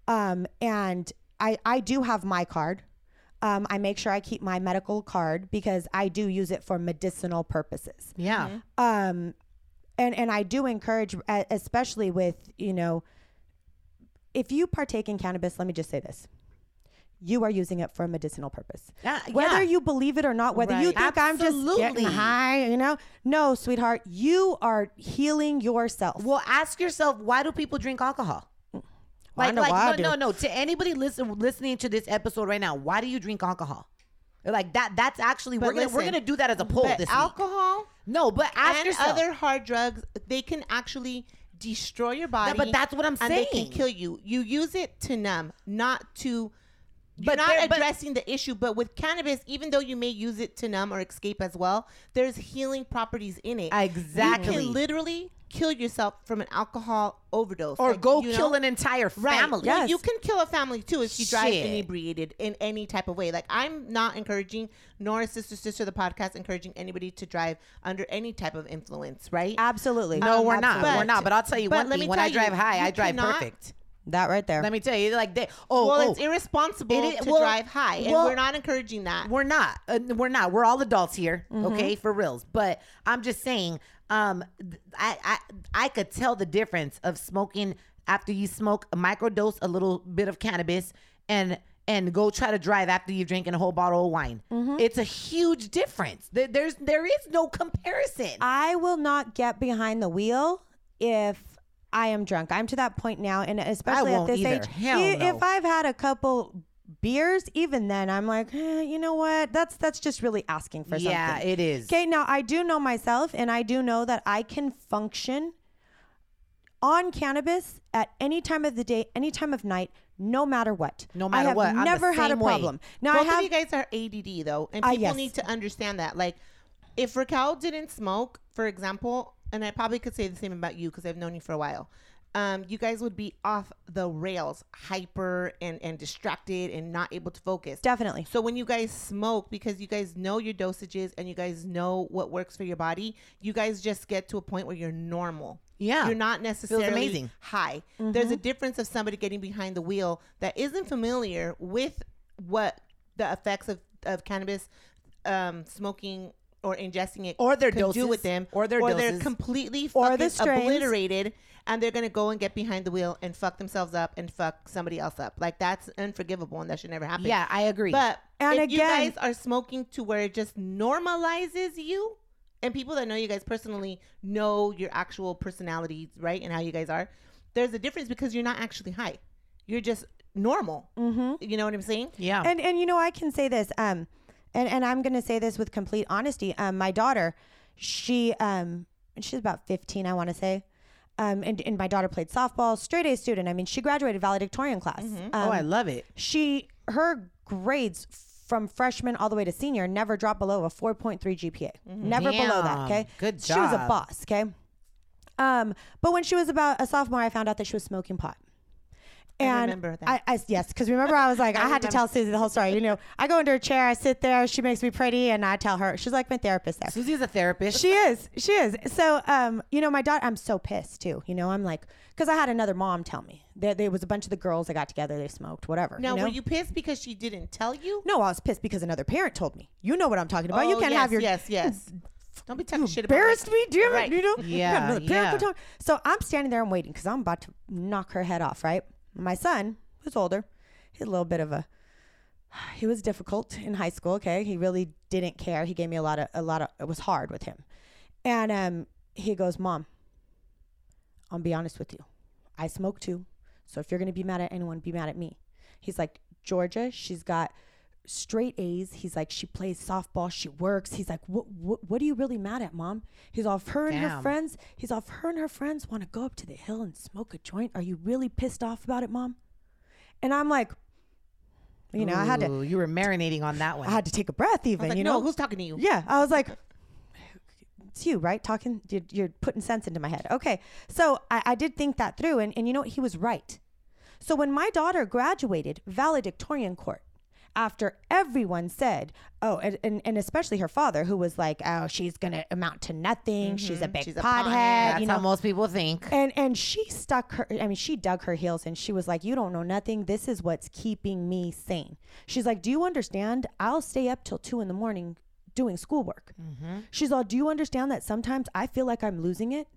um, and I I do have my card. Um, I make sure I keep my medical card because I do use it for medicinal purposes Yeah. um and and I do encourage especially with you know if you partake in cannabis let me just say this you are using it for a medicinal purpose uh, Yeah, whether yeah. you believe it or not whether you Right. think i'm just getting high you know no sweetheart you are healing yourself Well, ask yourself, why do people drink alcohol? Mm. Like, Wonder like why I no, do. no, no. To anybody listen, listening to this episode right now, why do you drink alcohol? Like that. That's actually we're gonna we're gonna do that as a poll this week. alcohol No, but ask and yourself. other hard drugs, they can actually destroy your body. but that's what I'm and they can kill you. You use it to numb, not to. But not there- but- addressing the issue, but with cannabis, even though you may use it to numb or escape as well, there's healing properties in it. Exactly. You can literally kill yourself from an alcohol overdose, or Like, go kill know? an entire family. Well, Yes. you can kill a family too if you drive Shit. inebriated in any type of way. Like I'm not encouraging, nor is Sister Sister the podcast encouraging anybody to drive under any type of influence, right? absolutely No, Um, we're not. but- we're not. But I'll tell you one thing. When I drive you, high, you I drive perfect. That right there Let me tell you, like they. Oh, well, oh. it's irresponsible It is- to well, drive high, and well, we're not encouraging that. We're not. Uh, we're not. We're all adults here, Mm-hmm. okay, for reals. But I'm just saying, um, I, I I could tell the difference of smoking after you smoke a microdose, a little bit of cannabis, and and go try to drive after you've drinking a whole bottle of wine. Mm-hmm. It's a huge difference. There, there's there is no comparison. I will not get behind the wheel if I am drunk. I'm to that point now, and especially at this either. age, no. if I've had a couple beers, even then, I'm like, eh, you know what? That's that's just really asking for yeah, something. Yeah, it is. Okay, now I do know myself, and I do know that I can function on cannabis at any time of the day, any time of night, no matter what. No I matter have what. Never had a same way. problem. Now Both I have. of you guys are ADD though, and Ah, people yes. need to understand that. Like, if Raquel didn't smoke, for example, and I probably could say the same about you because I've known you for a while. Um, you guys would be off the rails, hyper and and distracted and not able to focus. Definitely. So when you guys smoke, because you guys know your dosages and you guys know what works for your body, you guys just get to a point where you're normal. Yeah. You're not necessarily amazing. high. There's a difference of somebody getting behind the wheel that isn't familiar with what the effects of, of cannabis um, smoking or ingesting it Or their can do doses, with them or their or they're completely Or fucking the strains. obliterated and they're gonna go and get behind the wheel and fuck themselves up and fuck somebody else up like that's unforgivable and that should never happen Yeah, I agree. but And if you guys are smoking to where it just normalizes you, and people that know you guys personally know your actual personalities, right, and how you guys are, there's a difference because you're not actually high. You're just normal. Mm-hmm. You know what I'm saying? yeah. and and you know I can say this um And and I'm gonna say this with complete honesty. Um, my daughter, she um, she's about 15, I want to say. Um, and, and my daughter played softball, straight A student. I mean, she graduated valedictorian class. Um, oh, I love it. she her grades from freshman all the way to senior never dropped below a 4.3 GPA. Never below that. Okay. Good She was a job. boss. Okay. Um, but when she was about a sophomore, I found out that she was smoking pot. And that. I, I yes, because remember I was like, I, had to tell Susie the whole story. You know, I go into her chair, I sit there, she makes me pretty, and I tell her she's like my therapist there. Susie's a therapist. She is. She is. So, um, you know, my daughter, I'm so pissed too. You know, I'm like, because I had another mom tell me there, there was a bunch of the girls that got together, they smoked, whatever. Now, you know? were you pissed because she didn't tell you? No, I was pissed because another parent told me. You know what I'm talking about. you Oh, can't yes, have your yes, yes. Don't be talking shit about embarrassed me, damn Right. it. You know, Yeah, yeah. So I'm standing there and waiting because I'm about to knock her head off. Right, my son, who's older, he had a little bit of a. He was difficult in high school. Okay, he really didn't care. He gave me a lot of a lot of. It was hard with him, and um, he goes, "Mom, I'll be honest with you. I smoke too. So if you're going to be mad at anyone, be mad at me. He's like, Georgia, she's got straight A's. He's like, she plays softball, she works. He's like, what, what, what are you really mad at, mom? He's off her and her friends. He's off her and her friends want to go up to the hill and smoke a joint. Are you really pissed off about it, mom? And I'm like, you know, I had to, you were marinating on that one. I had to take a breath even, like, you no, know? who's talking to you? Yeah, I was like, it's you, right? Talking, you're, you're putting sense into my head. Okay, so I, I did think that through, and, and you know what? He was right. So when my daughter graduated valedictorian court, after everyone said, oh, and, and, and especially her father, who was like, oh, she's going to amount to nothing. She's a mm-hmm. big She's pothead. That's you know, how most people think. and and she stuck her I mean she dug her heels and she was like you don't know nothing this is what's keeping me sane. She's like do you understand I'll stay up till 2 in the morning doing schoolwork. Mm-hmm. She's all do you understand that sometimes I feel like I'm losing it?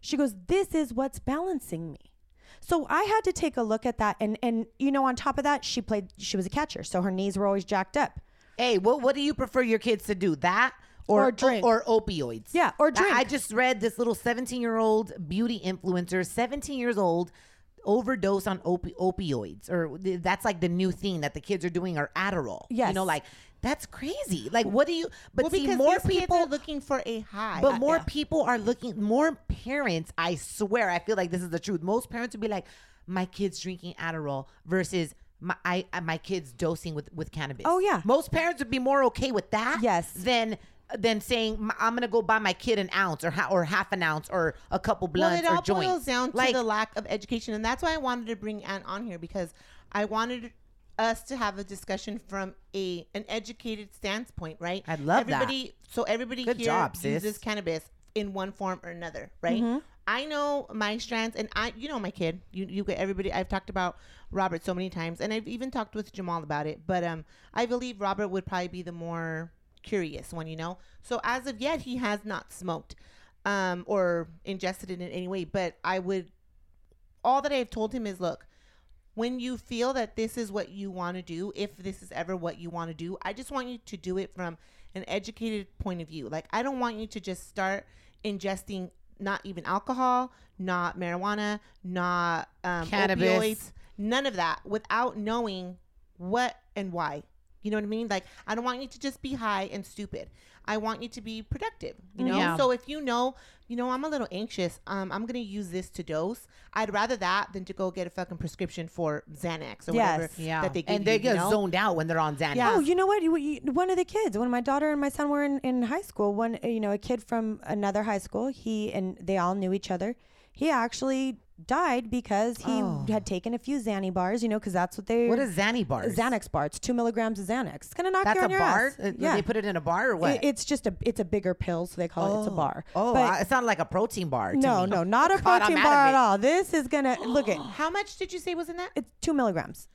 She goes this is what's balancing me. So I had to take a look at that and and you know on top of that she played she was a catcher so her knees were always jacked up. Hey, what what do you prefer your kids to do? That or, Or drink. or, opioids? Yeah, or I- drink. I, just read this little 17 year old beauty influencer, 17 years old, overdose on opi- opioids, or th- that's like the new thing that the kids are doing, or Adderall. Yes, you know, like that's crazy. Like, what do you? But well, see, more people looking for a high. But more people are looking, more parents, I swear, I feel like this is the truth. Most parents would be like, my kid's drinking Adderall versus my, I, my kid's dosing with, with cannabis. Oh, yeah. Most parents would be more okay with that. Yes. Than than saying I'm gonna go buy my kid an ounce or ha- or half an ounce or a couple well, blunts it all or joints. boils down to like, the lack of education, and that's why I wanted to bring Ann on here because I wanted us to have a discussion from a an educated standpoint, right? I love that. everybody, So everybody Good here job, sis. uses cannabis in one form or another, right? Mm-hmm. I know my strands, and I, you know, my kid. You, you get everybody. I've talked about Robert so many times, and I've even talked with Jamal about it. But um, I believe Robert would probably be the more curious one, you know. So as of yet, he has not smoked, um, or ingested it in any way. But I would, all that I've told him is, look, when you feel that this is what you want to do, if this is ever what you want to do, I just want you to do it from an educated point of view. Like, I don't want you to just start ingesting not even alcohol, not marijuana, not um, Cannabis. opioids, none of that without knowing what and why. You know what I mean? Like, I don't want you to just be high and stupid. I want you to be productive. You know. Yeah. So if you know, you know, I'm a little anxious. Um, I'm gonna use this to dose. I'd rather that than to go get a fucking prescription for Xanax or Yes. whatever yeah. that they give and they you, get you know? zoned out when they're on Xanax. Oh, you know what? You, you, one of the kids, when my daughter and my son were in, in high school, one you know a kid from another high school, he and they all knew each other. He actually died because he had taken a few Xanny bars, you know, because that's what they. Oh. What is Xanny bars? Xanax bar? It's two milligrams of Xanax. It's gonna knock That's you a on your bar. ass. Uh, Yeah, They put it in a bar or what? It- it's just a it's a bigger pill, so they call it it's a bar. Oh, But I- it sounded like a protein bar. to no, me. no, not a God, I'm protein out of bar at it. all. This is gonna look at How much did you say was in that? it's two milligrams.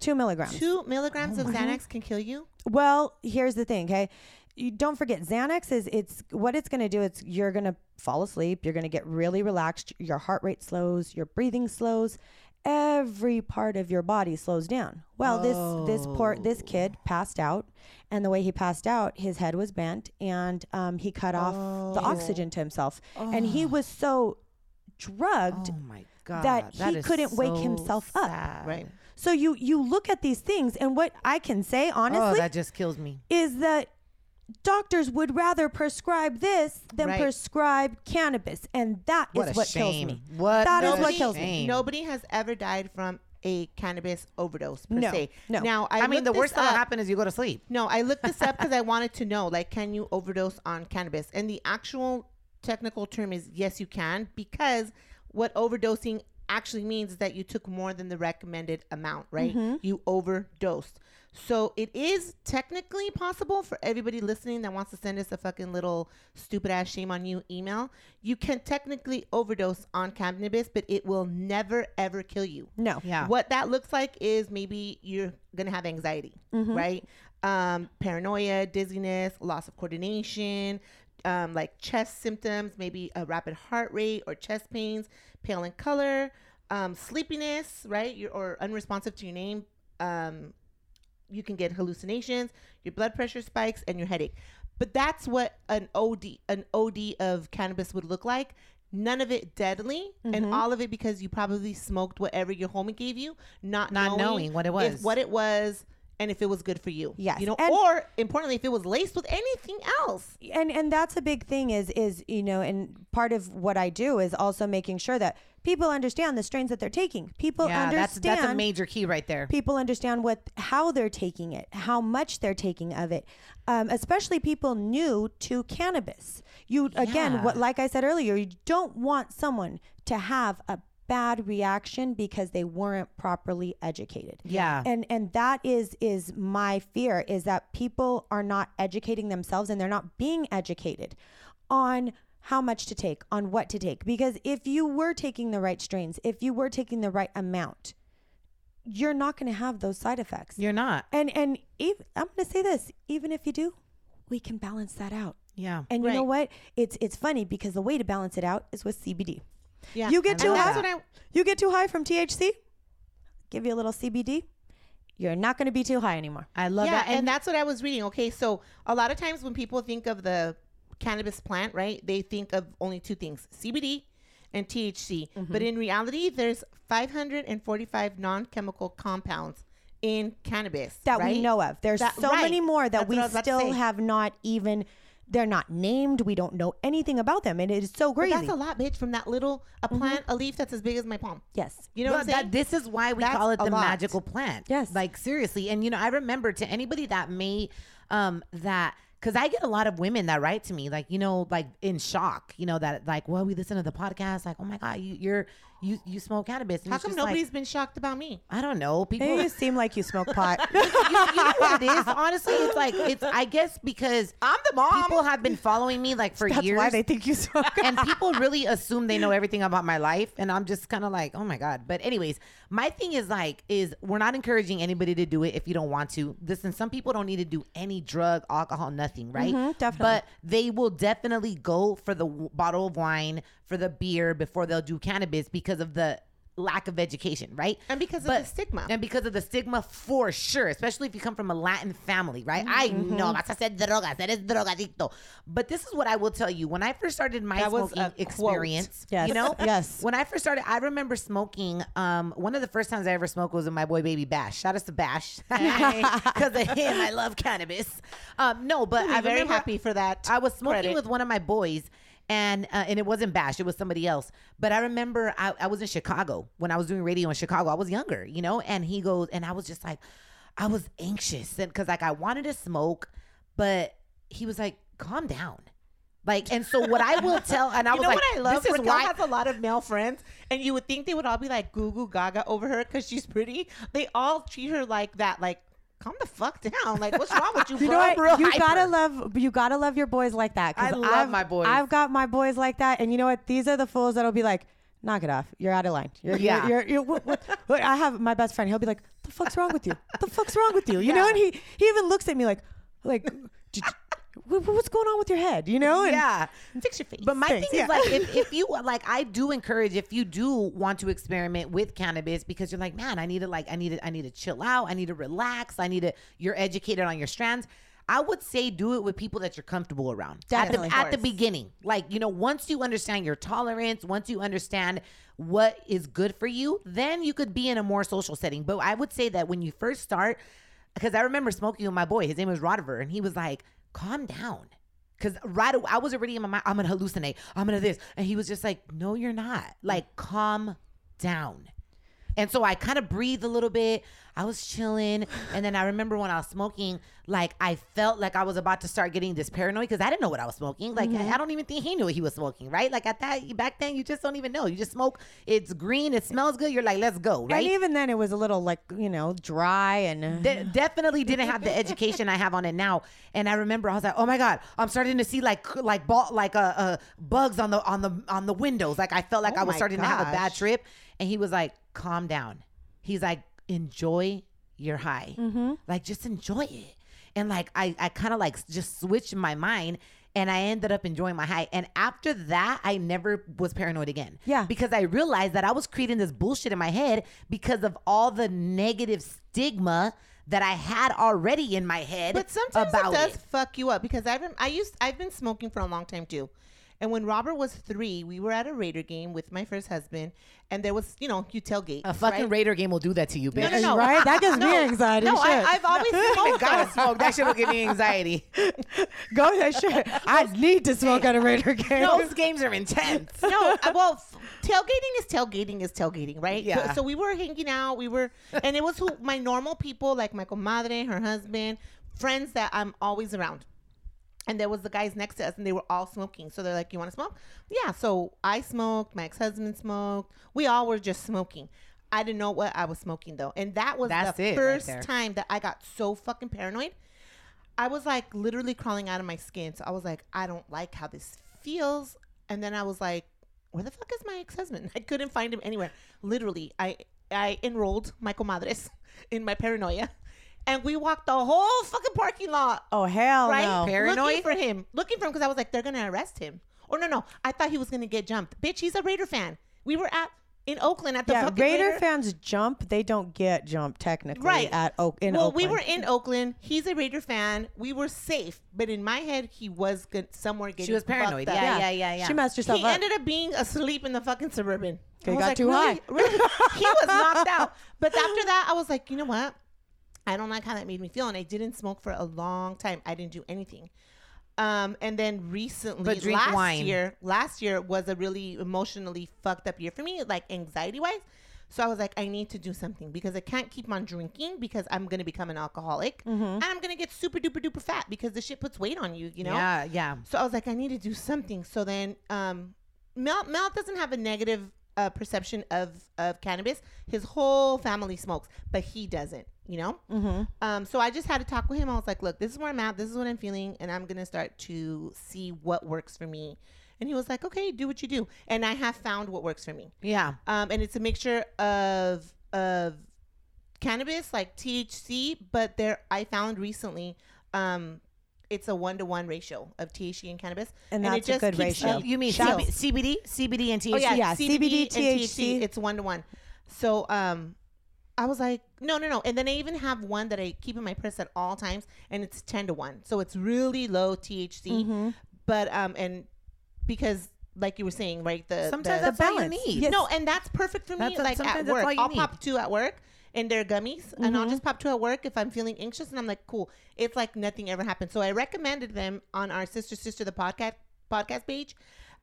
Two milligrams. Two milligrams Oh of Xanax can kill you. Well, here's the thing, okay? You don't forget Xanax is it's what it's going to do it's you're going to fall asleep, you're going to get really relaxed, your heart rate slows, your breathing slows, every part of your body slows down. Well, this this poor this kid passed out and the way he passed out, his head was bent and um, he cut off the oxygen to himself. And he was so drugged Oh my god. that he is couldn't wake so himself up. Right. So you you look at these things, and what I can say Oh, honestly that just kills me. is that doctors would rather prescribe this than Right. prescribe cannabis, and that is What a what kills me. What That is a what kills me. shame. Nobody has ever died from a cannabis overdose per No, se. no. Now I, I, mean, looked the this worst that will up. happen is you go to sleep. No, I looked this up because I wanted to know, like, can you overdose on cannabis? And the actual technical term is yes, you can, because what overdosing actually means is that you took more than the recommended amount, right? Mm-hmm. You overdosed. So it is technically possible for everybody listening that wants to send us a fucking little stupid ass shame on you email. You can technically overdose on cannabis, but it will never ever kill you. No. Yeah. What that looks like is maybe you're gonna have anxiety, right? Um, paranoia, dizziness, loss of coordination, um, like chest symptoms, maybe a rapid heart rate or chest pains, pale in color, um, sleepiness, right? You're, or unresponsive to your name. Um, you can get hallucinations, your blood pressure spikes, and your headache. But that's what an OD an OD of cannabis would look like. None of it deadly, Mm-hmm. and all of it because you probably smoked whatever your homie gave you, not Not knowing what it was. what it was, and if it was good for you. Yes, you know, and- or importantly, if it was laced with anything else. and and that's a big thing is is you know and part of what I do is also making sure that people understand the strains that they're taking. People yeah, that's understand that's a major key right there. people understand what how they're taking it how much they're taking of it um, especially people new to cannabis you again Yeah. what like i said earlier you don't want someone to have a bad reaction because they weren't properly educated Yeah. and and that is is my fear is that people are not educating themselves and they're not being educated on how much to take on what to take because if you were taking the right strains if you were taking the right amount you're not going to have those side effects. You're not. and and ev I'm going to say this: even if you do, we can balance that out. Yeah. And you know what? It's it's funny because the way to balance it out is with CBD. Yeah, You get and too high. what I- You get too high from THC. Give you a little CBD. You're not going to be too high anymore. I love yeah, that. and, that's what I was reading. Okay, so a lot of times when people think of the cannabis plant, right, they think of only two things: CBD and THC. Mm-hmm. But in reality, there's 545 non-chemical compounds in cannabis that right? we know of. There's That- so right. many more that That's we what I was about to still have not even. They're not named. We don't know anything about them, and it is so But crazy. Mm-hmm. that's a lot, bitch. From that little a plant, a leaf that's as big as my palm. yes. You know what I'm But saying? that, this is why we That's call it the lot. magical plant. Yes. Like seriously. And you know, I remember to anybody that may um that because I get a lot of women that write to me, like, you know, like in shock, you know, that like, well, we listen to the podcast, like, oh my God, you you're you you smoke cannabis. And How come just like, nobody's been shocked about me? I don't know. People You seem like you smoke pot. you, you know what it is? Honestly, it's like it's I guess because I'm the mom. people have been following me like for That's years. why they think you smoke. and people really assume they know everything about my life and i'm just kind of like oh my god but anyways my thing is like is we're not encouraging anybody to do it if you don't want to listen some people don't need to do any drug alcohol nothing right Mhm, definitely. but they will definitely go for the w- bottle of wine for the beer before they'll do cannabis because of the lack of education right And because of the stigma. and because of the stigma for sure especially if you come from a latin family right i Mm-hmm. know vas a hacer drogas eres drogadicto but this is what i will tell you when i first started my That was smoking a experience Yes. you know Yes. when i first started i remember smoking um one of the first times i ever smoked was with my boy baby bash shout out to bash because of him i love cannabis um no but I'm very happy for that. I was smoking credit. with one of my boys, and uh, and it wasn't Bash, it was somebody else. But I remember I, I was in Chicago when I was doing radio in Chicago. I was younger, you know, and he goes, and I was just like, I was anxious, and because like I wanted to smoke, but he was like, calm down. Like, and so what I will tell, and I you was like, what I love? this is Raquel why has a lot of male friends, and you would think they would all be like goo goo gaga over her because she's pretty. They all treat her like that. Like, calm the fuck down. Like, what's wrong with you, You bro? know what? real You hyper. gotta love. You gotta love your boys like that. 'cause I love I've- my boys. I've got my boys like that, and you know what? These are the fools that'll be like, "Knock it off. You're out of line." You're, Yeah. You're, you're, you're, what, what, what- I have my best friend. He'll be like, "The fuck's wrong with you? The fuck's wrong with you?" You know, and he he even looks at me like, like, "Did you- what- what's going on with your head? You know? And yeah. Fix your face. But my Thanks, thing yeah. is like if, if you like I do encourage if you do want to experiment with cannabis because you're like, man, I need to like I need to I need to chill out, I need to relax, I need to you're educated on your strands. I would say do it with people that you're comfortable around Definitely. at the, at the beginning. Like you know, once you understand your tolerance, once you understand what is good for you, then you could be in a more social setting. But I would say that when you first start, because I remember smoking with my boy, his name was Rodiver, and he was like, "Calm down." Cause right away, I was already in my mind, I'm gonna hallucinate. I'm gonna this. And he was just like, No, you're not. Like, calm down. And so I kind of breathed a little bit. I was chilling. And then I remember when I was smoking, like I felt like I was about to start getting this paranoid because I didn't know what I was smoking. Like I, I don't even think he knew what he was smoking, right? Like at that back then, you just don't even know. You just smoke. It's green. It smells good. You're like, let's go, right? And even then, it was a little like you know dry and. De- definitely didn't have the education I have on it now. And I remember I was like, oh my god, I'm starting to see like like ball like uh, uh bugs on the on the on the windows. Like I felt like Oh I was starting to have a bad trip. And he was like, calm down. He's like, enjoy your high. Mm-hmm. Like just enjoy it. And like I I kind of like just switched my mind. And I ended up enjoying my high. And after that, I never was paranoid again. Yeah. Because I realized that I was creating this bullshit in my head because of all the negative stigma that I had already in my head But sometimes about it does it. fuck you up because I've been, I used I've been smoking for a long time too. And when Robert was three, we were at a Raider game with my first husband, and there was, you know, you tailgate. A fucking right? Raider game will do that to you, bitch. No, no, no. Right? That gives me anxiety. No, shit. I, I've always smoked. Gotta smoke. That shit will give me anxiety. Go that shit. I need to smoke at a Raider game. Those games are intense. no, uh, well, f- tailgating is tailgating is tailgating, right? Yeah. So, so we were hanging out. We were, and it was who my normal people, like my comadre, her husband, friends that I'm always around. And there was the guys next to us, and they were all smoking. So they're like, "You want to smoke?" Yeah. So I smoked. My ex-husband smoked. We all were just smoking. I didn't know what I was smoking though, and that was That's the it right first time that I got so fucking paranoid. I was like literally crawling out of my skin. So I was like, I don't like how this feels. And then I was like, where the fuck is my ex-husband? I couldn't find him anywhere. Literally, I I enrolled my comadres in my paranoia. And we walked the whole fucking parking lot, Oh hell right? no. Paranoid? Looking for him. Looking for him because I was like, they're gonna arrest him. Or no, no. I thought he was gonna get jumped. Bitch, he's a Raider fan. We were at in Oakland at the Yeah, fucking Raider fans jump. They don't get jumped technically right at Oak in Oakland. well Oakland. we were in oakland he's a raider fan we were safe but in my head he was good somewhere getting She was paranoid. fucked up. Yeah, yeah, yeah, yeah. She messed herself he up. ended up being asleep in the fucking suburban He got like, too really? high. Really? he was knocked out but after that i was like you know what i don't like how that made me feel and i didn't smoke for a long time i didn't do anything um, and then recently, But drink last wine. year, last year was a really emotionally fucked up year for me, like anxiety wise. So I was like, I need to do something because I can't keep on drinking because I'm gonna become an alcoholic Mm-hmm. and I'm gonna get super duper duper fat because the shit puts weight on you, you know. Yeah, yeah. So I was like, I need to do something. So then, um, Mel Mel doesn't have a negative uh, perception of of cannabis. His whole family smokes, but he doesn't. You know. Mm-hmm. Um. So I just had to talk with him. I was like, Look, this is where I'm at. This is what I'm feeling, and I'm gonna start to see what works for me. And he was like, Okay, do what you do. And I have found what works for me. Yeah. Um. And it's a mixture of of cannabis like THC, but there I found recently, um, it's a one to one ratio of THC and cannabis, And it that's a good ratio. You mean CB- CBD, CBD, and THC? Oh yeah, Yeah, CBD, CBD, and THC. It's one to one. So um, I was like, no, no, no. And then I even have one that I keep in my purse at all times, and it's ten to one. So it's really low THC, Mm-hmm. but um, and because like you were saying, right? The Sometimes the, that's all you balance. need. Yes. no, and that's perfect for me. That's a- like at work, I'll need. pop two at work, and they're gummies, and Mm-hmm. I'll just pop two at work if I'm feeling anxious, and I'm like, cool. It's like nothing ever happened. So I recommended them on our sister sister the podcast podcast page.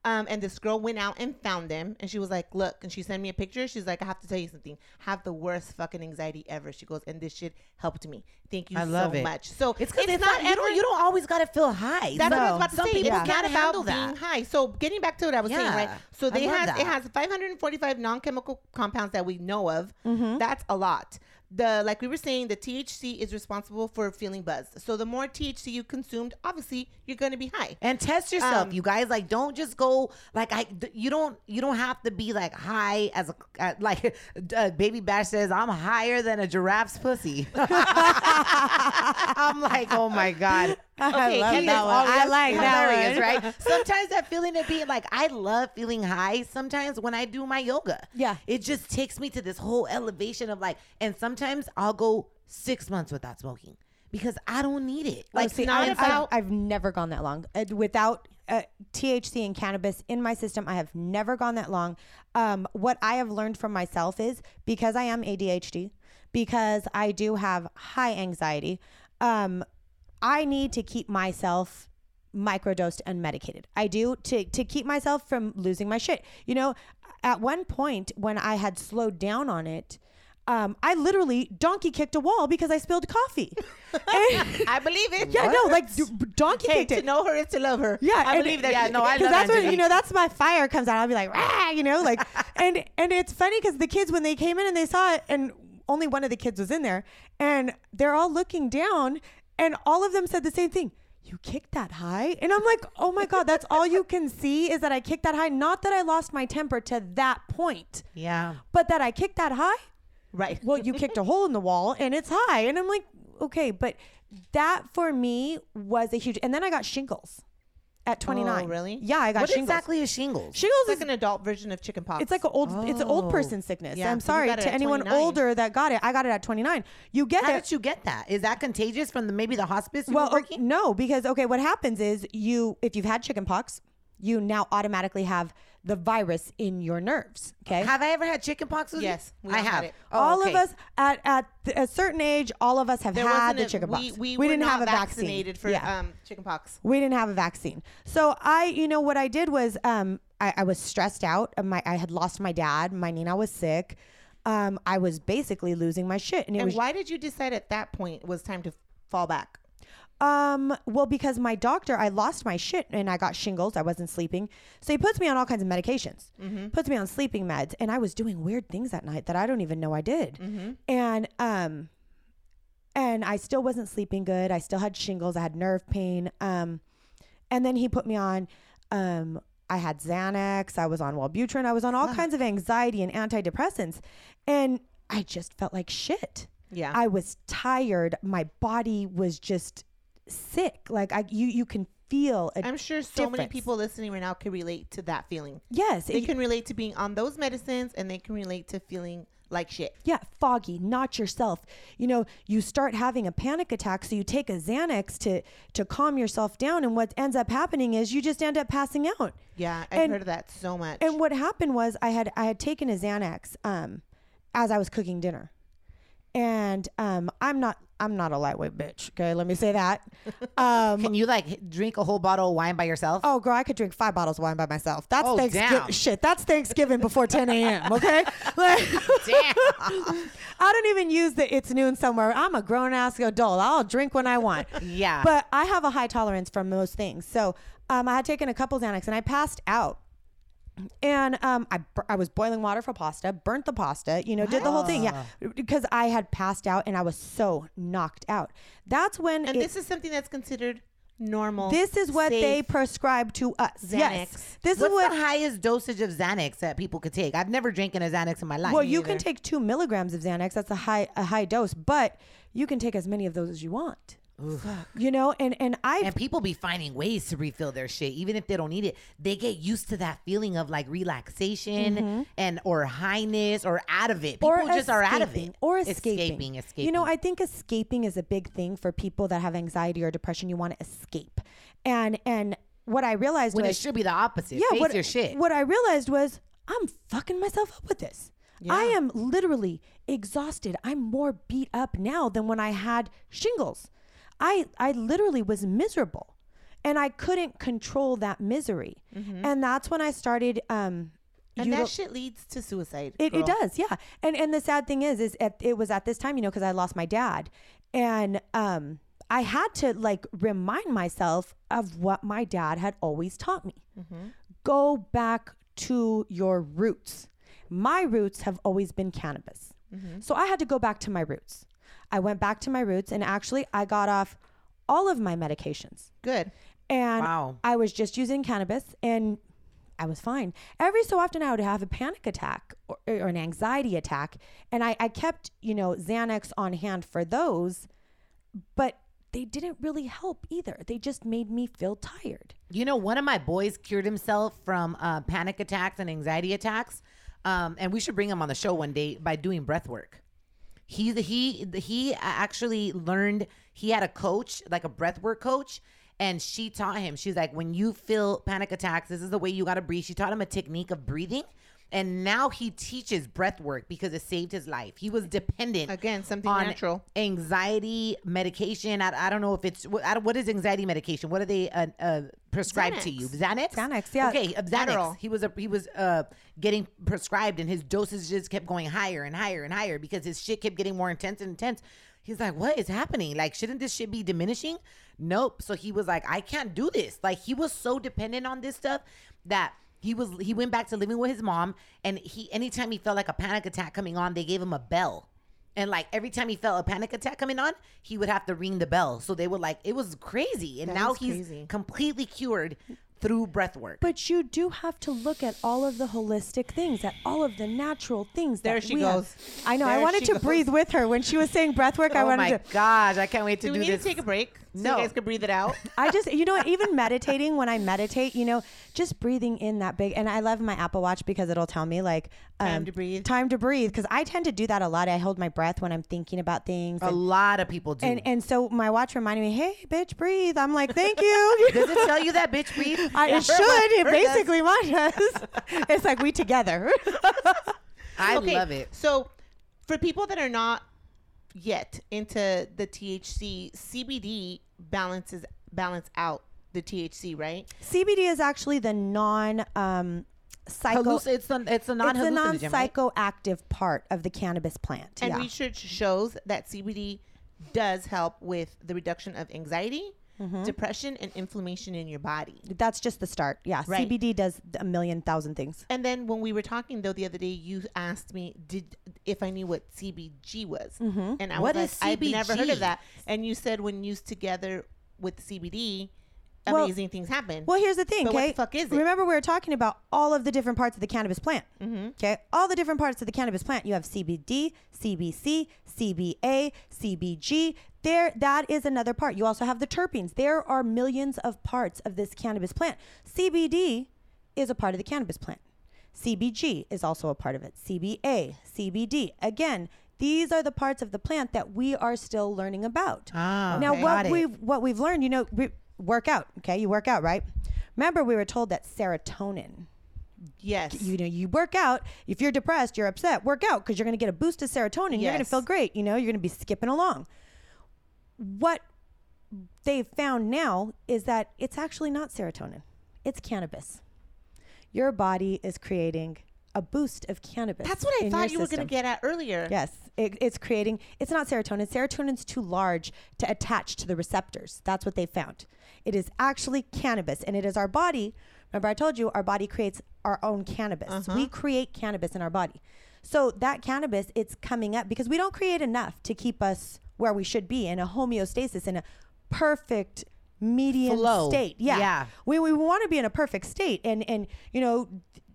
Um, and this girl went out and found them, and she was like, "Look," and she sent me a picture. She's like, "I have to tell you something. Have the worst fucking anxiety ever." She goes, "And this shit helped me. Thank you I love so it. much." So It's because it's, not, you don't you don't always gotta feel high. that's what I was about to Some say. people it's can't not handle about that. being high. So getting back to what I was saying, right? So they has that. it has 545 non-chemical compounds that we know of. Mm-hmm. That's a lot. The like we were saying, the THC is responsible for feeling buzzed. So the more THC you consumed, obviously you're going to be high. and test yourself Um, you guys like don't just go like i you don't you don't have to be like high as a like uh, baby bash says i'm higher than a giraffe's pussy i'm like oh my god Okay, love he that one. I like that hilarious, one. right? Sometimes that feeling of being like, I love feeling high. Sometimes when I do my yoga, Yeah. it just takes me to this whole elevation of like, and sometimes I'll go six months without smoking because I don't need it. Oh, Like see, not I, about- I've, I've never gone that long uh, without uh, THC and cannabis in my system. I have never gone that long. Um, what I have learned from myself is because I am ADHD, because I do have high anxiety, um, I need to keep myself microdosed and medicated. I do to to keep myself from losing my shit. You know, at one point when I had slowed down on it, um, I literally donkey kicked a wall because I spilled coffee. I believe it. yeah, no, like donkey Hey, kicked to it. To know her is to love her. Yeah, I believe that. yeah, no, I Because love that's when you know that's my fire comes out. I'll be like, Rah! you know, like, and and it's funny because the kids when they came in and they saw it, and only one of the kids was in there, and they're all looking down, and all of them said the same thing. You kicked that high, and I'm like, oh my god, that's all you can see is that I kicked that high. Not that I lost my temper to that point, yeah. but that I kicked that high. Right. Well, you kicked a hole in the wall and it's high, and I'm like, okay, but that for me was a huge. And then I got shingles at 29. Oh, really? Yeah, I got What shingles. exactly is shingles? Shingles It's is like an adult version of chicken pox. it's like an old it's an old Oh. person sickness. Yeah, I'm sorry to anyone 29. older that got it. I got it at 29. You get How it. did you get that? Is that contagious from the maybe the hospice well, were o- working? no, because okay, what happens is you if you've had chicken pox, you now automatically have the virus in your nerves. Okay. Have I ever had chickenpox? Yes, we I all had have. it. Oh, all okay. of us at at a certain age, all of us have there had wasn't the a- chicken we, we, were didn't not have a vaccine. for Yeah. um, chicken pox. we didn't have a vaccine. So I, you know, what I did was um, I, I was stressed out. Uh, My I had lost my dad. My Nina was sick. Um, I was basically losing my shit, and it And was why did you decide at that point it was time to fall back? Um well because my doctor I lost my shit and I got shingles. I wasn't sleeping, so he puts me on all kinds of medications. Puts me on sleeping meds, and I was doing weird things that night that I don't even know I did. And um, and I still wasn't sleeping good. I still had shingles. I had nerve pain. Um, and then he put me on. Um, I had Xanax. I was on Wellbutrin. I was on all kinds of anxiety and antidepressants, and I just felt like shit. Yeah. I was tired. My body was just sick. Like I, you, you can feel. i I'm sure so many people listening right now can relate to that feeling. Yes, They it- can relate to being on those medicines and they can relate to feeling like shit. Yeah, foggy, not yourself. You know, you start having a panic attack, so you take a Xanax to to calm yourself down, and what ends up happening is you just end up passing out. Yeah, I've And- heard of that so much. And what happened was I had I had taken a Xanax um, as I was cooking dinner, and um, I'm not I'm not a lightweight bitch. Okay, let me say that. Um, Can you like drink a whole bottle of wine by yourself? Oh, girl, I could drink five bottles of wine by myself. That's Oh, Thanksgiving. Shit, that's Thanksgiving before 10 a.m. Okay, like, Damn. I don't even use the it's noon somewhere. I'm a grown ass adult. I'll drink when I want. Yeah. But I have a high tolerance for most things. So um, I had taken a couple Xanax and I passed out. And um, I, I was boiling water for pasta, burnt the pasta, you know, did the whole thing. Yeah. Because I had passed out and I was so knocked out. That's when and it- this is something that's considered normal. this is what they prescribe to us. Yes. Xanax. This What's is what the highest dosage of Xanax that people could take? I've never drinking a Xanax in my life. Well, you can take two milligrams of Xanax. That's a high a high dose, but you can take as many of those as you want. You know, and and I and people be finding ways to refill their shit, even if they don't need it. They get used to that feeling of like relaxation and or highness or out of it. People Mm-hmm. or just are out of it. or escaping. escaping, escaping. You know, I think escaping is a big thing for people that have anxiety or depression. You want to escape, and and what I realized when it should be the opposite. yeah, Face what, your shit. What I realized was I'm fucking myself up with this. I am literally exhausted. I'm more beat up now than when I had shingles. I I literally was miserable. And I couldn't control that misery. And that's when I started um and that shit leads to suicide. it, it does, yeah. And and the sad thing is, is at, it was at this time, you know, because I lost my dad, and um, I had to like remind myself of what my dad had always taught me. Go back to your roots. My roots have always been cannabis, so I had to go back to my roots. I went back to my roots, and actually, I got off all of my medications Good. and Wow. I was just using cannabis and I was fine. Every so often I would have a panic attack or, or an anxiety attack and I, I kept, you know, Xanax on hand for those, but they didn't really help either. They just made me feel tired. You know, one of my boys cured himself from uh, panic attacks and anxiety attacks, um, and we should bring him on the show one day by doing breath work. He he he actually learned he had a coach, like a breathwork coach, and she taught him. She's like, when you feel panic attacks, this is the way you got to breathe. She taught him a technique of breathing. And now he teaches breath work because it saved his life. He was dependent Again, something on natural. anxiety medication. I, I don't know if it's what, what is anxiety medication. What are they uh, uh, prescribed to Xanax. you? Xanax. Xanax, yeah. Okay, uh, Xanax. Adderall. He was a, he was uh, getting prescribed, and his dosages kept going higher and higher and higher because his shit kept getting more intense and intense. He's like, "What is happening? Like, shouldn't this shit be diminishing?" Nope. So he was like, "I can't do this." Like, he was so dependent on this stuff that he was he went back to living with his mom, and he anytime he felt like a panic attack coming on, they gave him a bell. And like every time he felt a panic attack coming on, he would have to ring the bell. So they would like it was crazy. And That now is he's crazy. completely cured through breath work. But you do have to look at all of the holistic things, at all of the natural things. There that she we have. goes. I know. I There wanted she to goes. breathe with her when she was saying breath work. I oh wanted my to. gosh, I can't wait to Do do, we need this. to take a break so No. you guys can breathe it out? I just, you know what, even meditating, when I meditate, you know, just breathing in that big, and I love my Apple Watch because it'll tell me like, Time um, to breathe. Time to breathe. Because I tend to do that a lot. I hold my breath when I'm thinking about things. a and, lot of people do. and, and so my watch reminded me, hey, bitch, breathe. I'm like, thank you. Does it tell you that bitch breathe? I, it should. It basically mine does. it's like we together. I Okay, love it. So, for people that are not yet into the THC, CBD balances balance out the THC, right? CBD is actually the non um, psycho. Halluc- it's the it's a non it's the non hallucinogen, right? psychoactive part of the cannabis plant. And yeah. research shows that CBD does help with the reduction of anxiety, Mm-hmm. depression, and inflammation in your body. That's just the start. Yeah. Right. CBD does a million thousand things. And then when we were talking though the other day, you asked me did if I knew what CBG was, Mm-hmm. and I What was like, I've never heard of that. And you said when used together with CBD, Well- amazing things happen. Well, here's the thing, But okay? what the fuck is it? Remember, we were talking about all of the different parts of the cannabis plant. Mm-hmm. Okay, all the different parts of the cannabis plant. You have CBD, CBC, CBA, CBG. There, that is another part. You also have the terpenes. There are millions of parts of this cannabis plant. CBD is a part of the cannabis plant. CBG is also a part of it. CBA, CBD. Again, these are the parts of the plant that we are still learning about. Ah, now, what it. we've what we've learned, you know, we work out. Okay, you work out, right? Remember, we were told that serotonin. yes, You know, you work out. If you're depressed, you're upset. Work out because you're going to get a boost of serotonin. You're going to feel great. You know, you're going to be skipping along. What they've found now is that it's actually not serotonin. It's cannabis. Your body is creating a boost of cannabis. that's what I thought you were going to get at earlier. Yes, it, it's creating. It's not serotonin. Serotonin's too large to attach to the receptors. That's what they found. It is actually cannabis, and it is our body. Remember, I told you our body creates our own cannabis. Uh-huh. We create cannabis in our body. So that cannabis, it's coming up because we don't create enough to keep us where we should be in a homeostasis, in a perfect median Flow. state. Yeah, Yeah. we, we want to be in a perfect state and and you know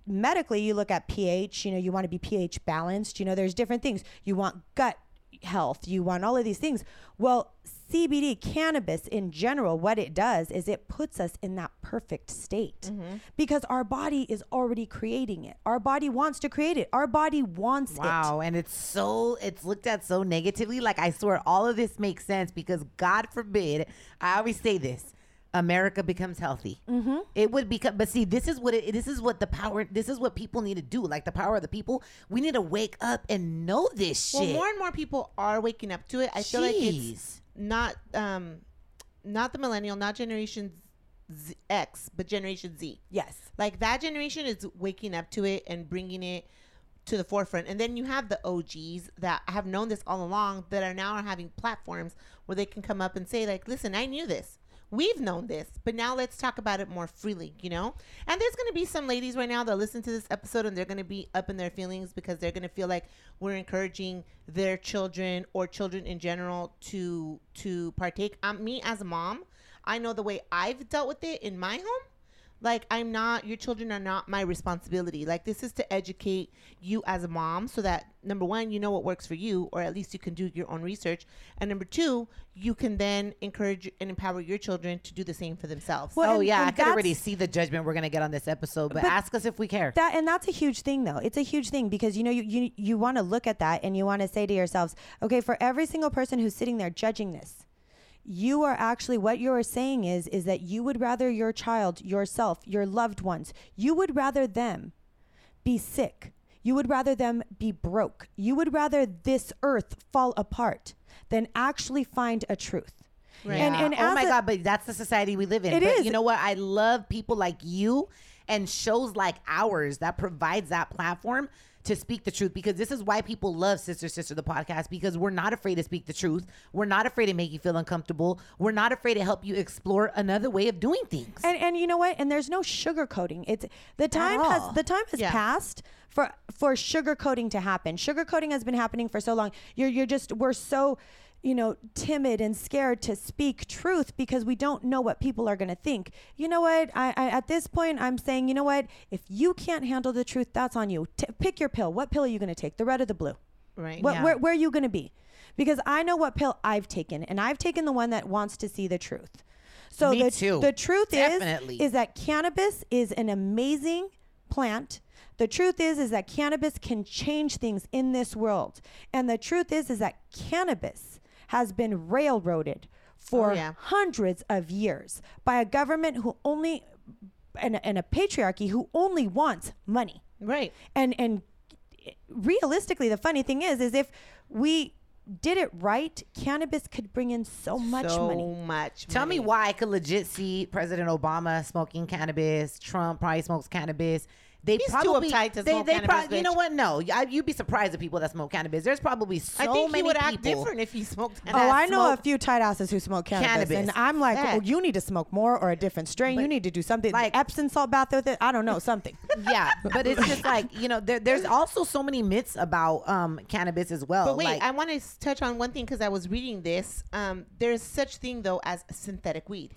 medically you look at ph you know you want to be ph balanced you know there's different things you want gut health you want all of these things well cbd cannabis in general what it does is it puts us in that perfect state mm-hmm. because our body is already creating it our body wants to create it our body wants it Wow, and it's so it's looked at so negatively. Like I swear, all of this makes sense because God forbid. I always say this: America becomes healthy. Mm-hmm. It would become, but see, this is what it. This is what the power. This is what people need to do. Like the power of the people. We need to wake up and know this Well, shit. more and more people are waking up to it. I feel like it's not um, not the millennial, not Generation Z- X, but Generation Z. yes Like that generation is waking up to it and bringing it to the forefront. And then you have the OGs that have known this all along that are now having platforms where they can come up and say like, "Listen, I knew this. We've known this, but now let's talk about it more freely, you know?" And there's going to be some ladies right now that listen to this episode and they're going to be up in their feelings because they're going to feel like we're encouraging their children or children in general to to partake. Um, me as a mom, I know the way I've dealt with it in my home like i'm not your children are not my responsibility like this is to educate you as a mom so that number one you know what works for you or at least you can do your own research and number two you can then encourage and empower your children to do the same for themselves Well, oh and- yeah, and I could already see the judgment we're gonna get on this episode. But, But ask us if we care. That and that's a huge thing though. It's a huge thing because you know you you, you want to look at that and you want to say to yourselves, okay, for every single person who's sitting there judging this, you are actually what you are saying is is that you would rather your child, yourself, your loved ones, you would rather them be sick. You would rather them be broke. You would rather this earth fall apart than actually find a truth. Right. And, Yeah. and oh my a- god, but that's the society we live in. It but is. You know what? I love people like you and shows like ours that provides that platform to speak the truth because this is why people love Sister Sister the podcast because we're not afraid to speak the truth. We're not afraid to make you feel uncomfortable. We're not afraid to help you explore another way of doing things. And and you know what? And there's no sugarcoating. It's the time has the time has Yeah. passed for for sugarcoating to happen. Sugarcoating has been happening for so long. You're you're just we're so you know timid and scared to speak truth because we don't know what people are going to think. You know what? I, I at this point I'm saying, you know what? If you can't handle the truth, that's on you. T- pick your pill. What pill are you going to take? The red or the blue? Right. What, Yeah. where, where are you going to be? Because I know what pill I've taken, and I've taken the one that wants to see the truth. So Me the, too. the truth Definitely. is is that cannabis is an amazing plant. The truth is is that cannabis can change things in this world. And the truth is is that cannabis has been railroaded for Oh, yeah. hundreds of years by a government who only and, and a patriarchy who only wants money Right. and and realistically the funny thing is is if we did it right cannabis could bring in so much so money much. Tell me why I could legit see President Obama smoking cannabis. Trump probably smokes cannabis. They He's too probably uptight to they, smoke they cannabis, prob- You know what? No, I, you'd be surprised at people that smoke cannabis. There's probably so I think many he would people. act different if he smoked. Oh, I know a smoke few tight asses who smoke cannabis, cannabis. and I'm like, Yeah. oh, you need to smoke more or a different strain. you need to do something like- like Epsom salt bath with it. I don't know something. yeah, but it's just like you know, there, there's also so many myths about um cannabis as well. But wait, like, I want to touch on one thing because I was reading this. Um, there's such thing though as synthetic weed.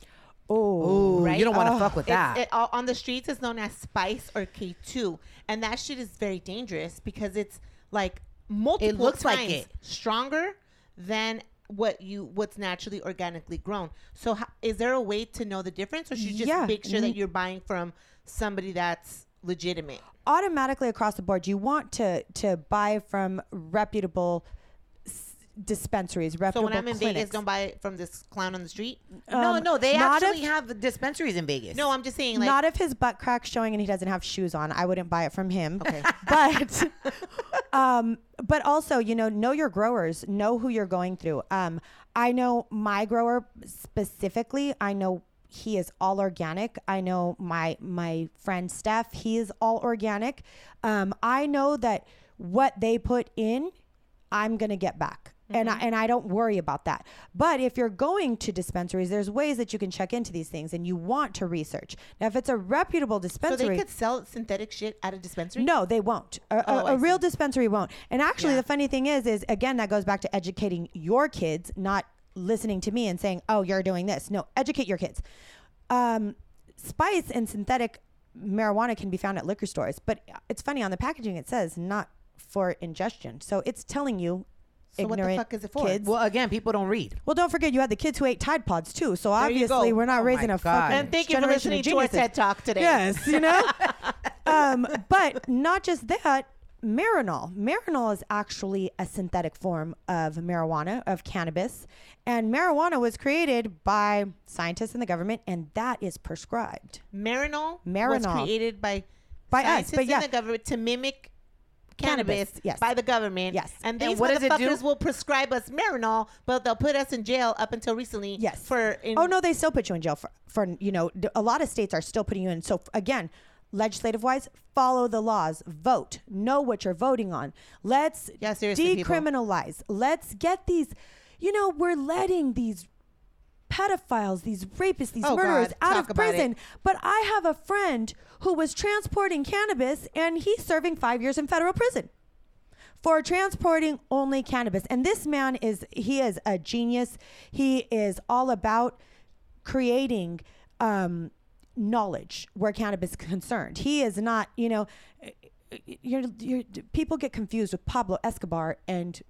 Oh, right? you don't want to Oh, fuck with that. It, on the streets, it's known as spice or K2, and that shit is very dangerous because it's like multiple looks like times it. stronger than what you what's naturally organically grown. So, is there a way to know the difference, or should you just Yeah. make sure that you're buying from somebody that's legitimate? automatically across the board, you want to to buy from reputable dispensaries, So reputable when I'm in clinics. Vegas, don't buy it from this clown on the street. no, um, no, they not actually if- have dispensaries in Vegas. No, I'm just saying, like, Not if his butt crack's showing and he doesn't have shoes on. I wouldn't buy it from him. Okay. But um but also, you know, know your growers, know who you're going through. Um I know my grower specifically, I know he is all organic. I know my my friend Steph, he is all organic. Um I know that what they put in, I'm going to get back. And Mm-hmm. I, and I don't worry about that. But if you're going to dispensaries, there's ways that you can check into these things and you want to research. Now, if it's a reputable dispensary, so they could sell synthetic shit at a dispensary. no, they won't. A, a- Oh, I a real dispensary won't. And actually, Yeah. the funny thing is, is again, that goes back to educating your kids, not listening to me and saying, "Oh, you're doing this." No, educate your kids. Um, spice and synthetic marijuana can be found at liquor stores, but it's funny on the packaging it says not for ingestion, so it's telling you. So what the fuck is it for? Kids. Well, again, people don't read. Well, don't forget you had the kids who ate Tide Pods too. So There obviously go. we're not Oh raising my a God. fucking And thank you for generation listening of to our geniuses. TED Talk today. Yes, you know. um, but not just that. Marinol. Marinol is actually a synthetic form of marijuana, of cannabis. And marijuana was created by scientists in the government, and that is prescribed. Marinol, Marinol. was Marinol. created by By us, scientists but in the government to mimic cannabis, Cannabis, yes. by the government. Yes. and And these what it do? motherfuckers will prescribe us Marinol, but they'll put us in jail up until recently. Yes. for in, oh no, they still put you in jail for, for you know a lot of states are still putting you in. So again, legislative wise, follow the laws, vote, know what you're voting on. Let's Yeah, seriously, people. decriminalize. Let's get these. You know, we're letting these pedophiles, these rapists, these Oh, murderers God, out of prison. it. But I have a friend who was transporting cannabis, and he's serving five years in federal prison for transporting only cannabis. And this man is he is a genius. He is all about creating um, knowledge where cannabis is concerned. He is not, you know, you're, you're, people get confused with Pablo Escobar and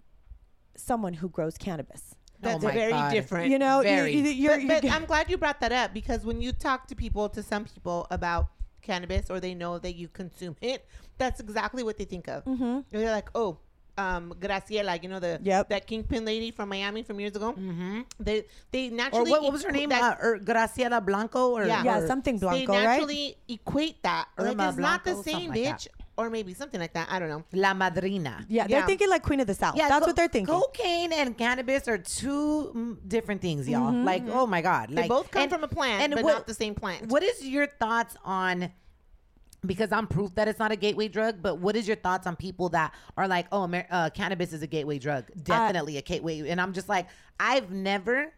someone who grows cannabis. That's Oh very God. different. You know, you- Very. you, you're, but, but I'm glad you brought that up because when you talk to people, to some people about cannabis, or they know that you consume it, that's exactly what they think of. Mm-hmm. They're like, "Oh, um, Griselda, you know the Yep. that kingpin lady from Miami from years ago. Mm-hmm. They they Or naturally what, what was her name? that- Uh, er, Griselda Blanco? Or, Yeah. Yeah, or- something they blanco, right? They naturally equate that. Like Irma it's not the same, something like bitch, or maybe something like that. I don't know. La Madrina. Yeah, they're Yeah. thinking like Queen of the South. Yeah, That's co- what they're thinking. Cocaine and cannabis are two mm, different things, y'all. Like, oh my god, They like both come and- from a plant, but what- not the same plant. What is your thoughts on? Because I'm proof that it's not a gateway drug, but what is your thoughts on people that are like, oh, Amer- uh, cannabis is a gateway drug, definitely a gateway, and I'm just like, I've never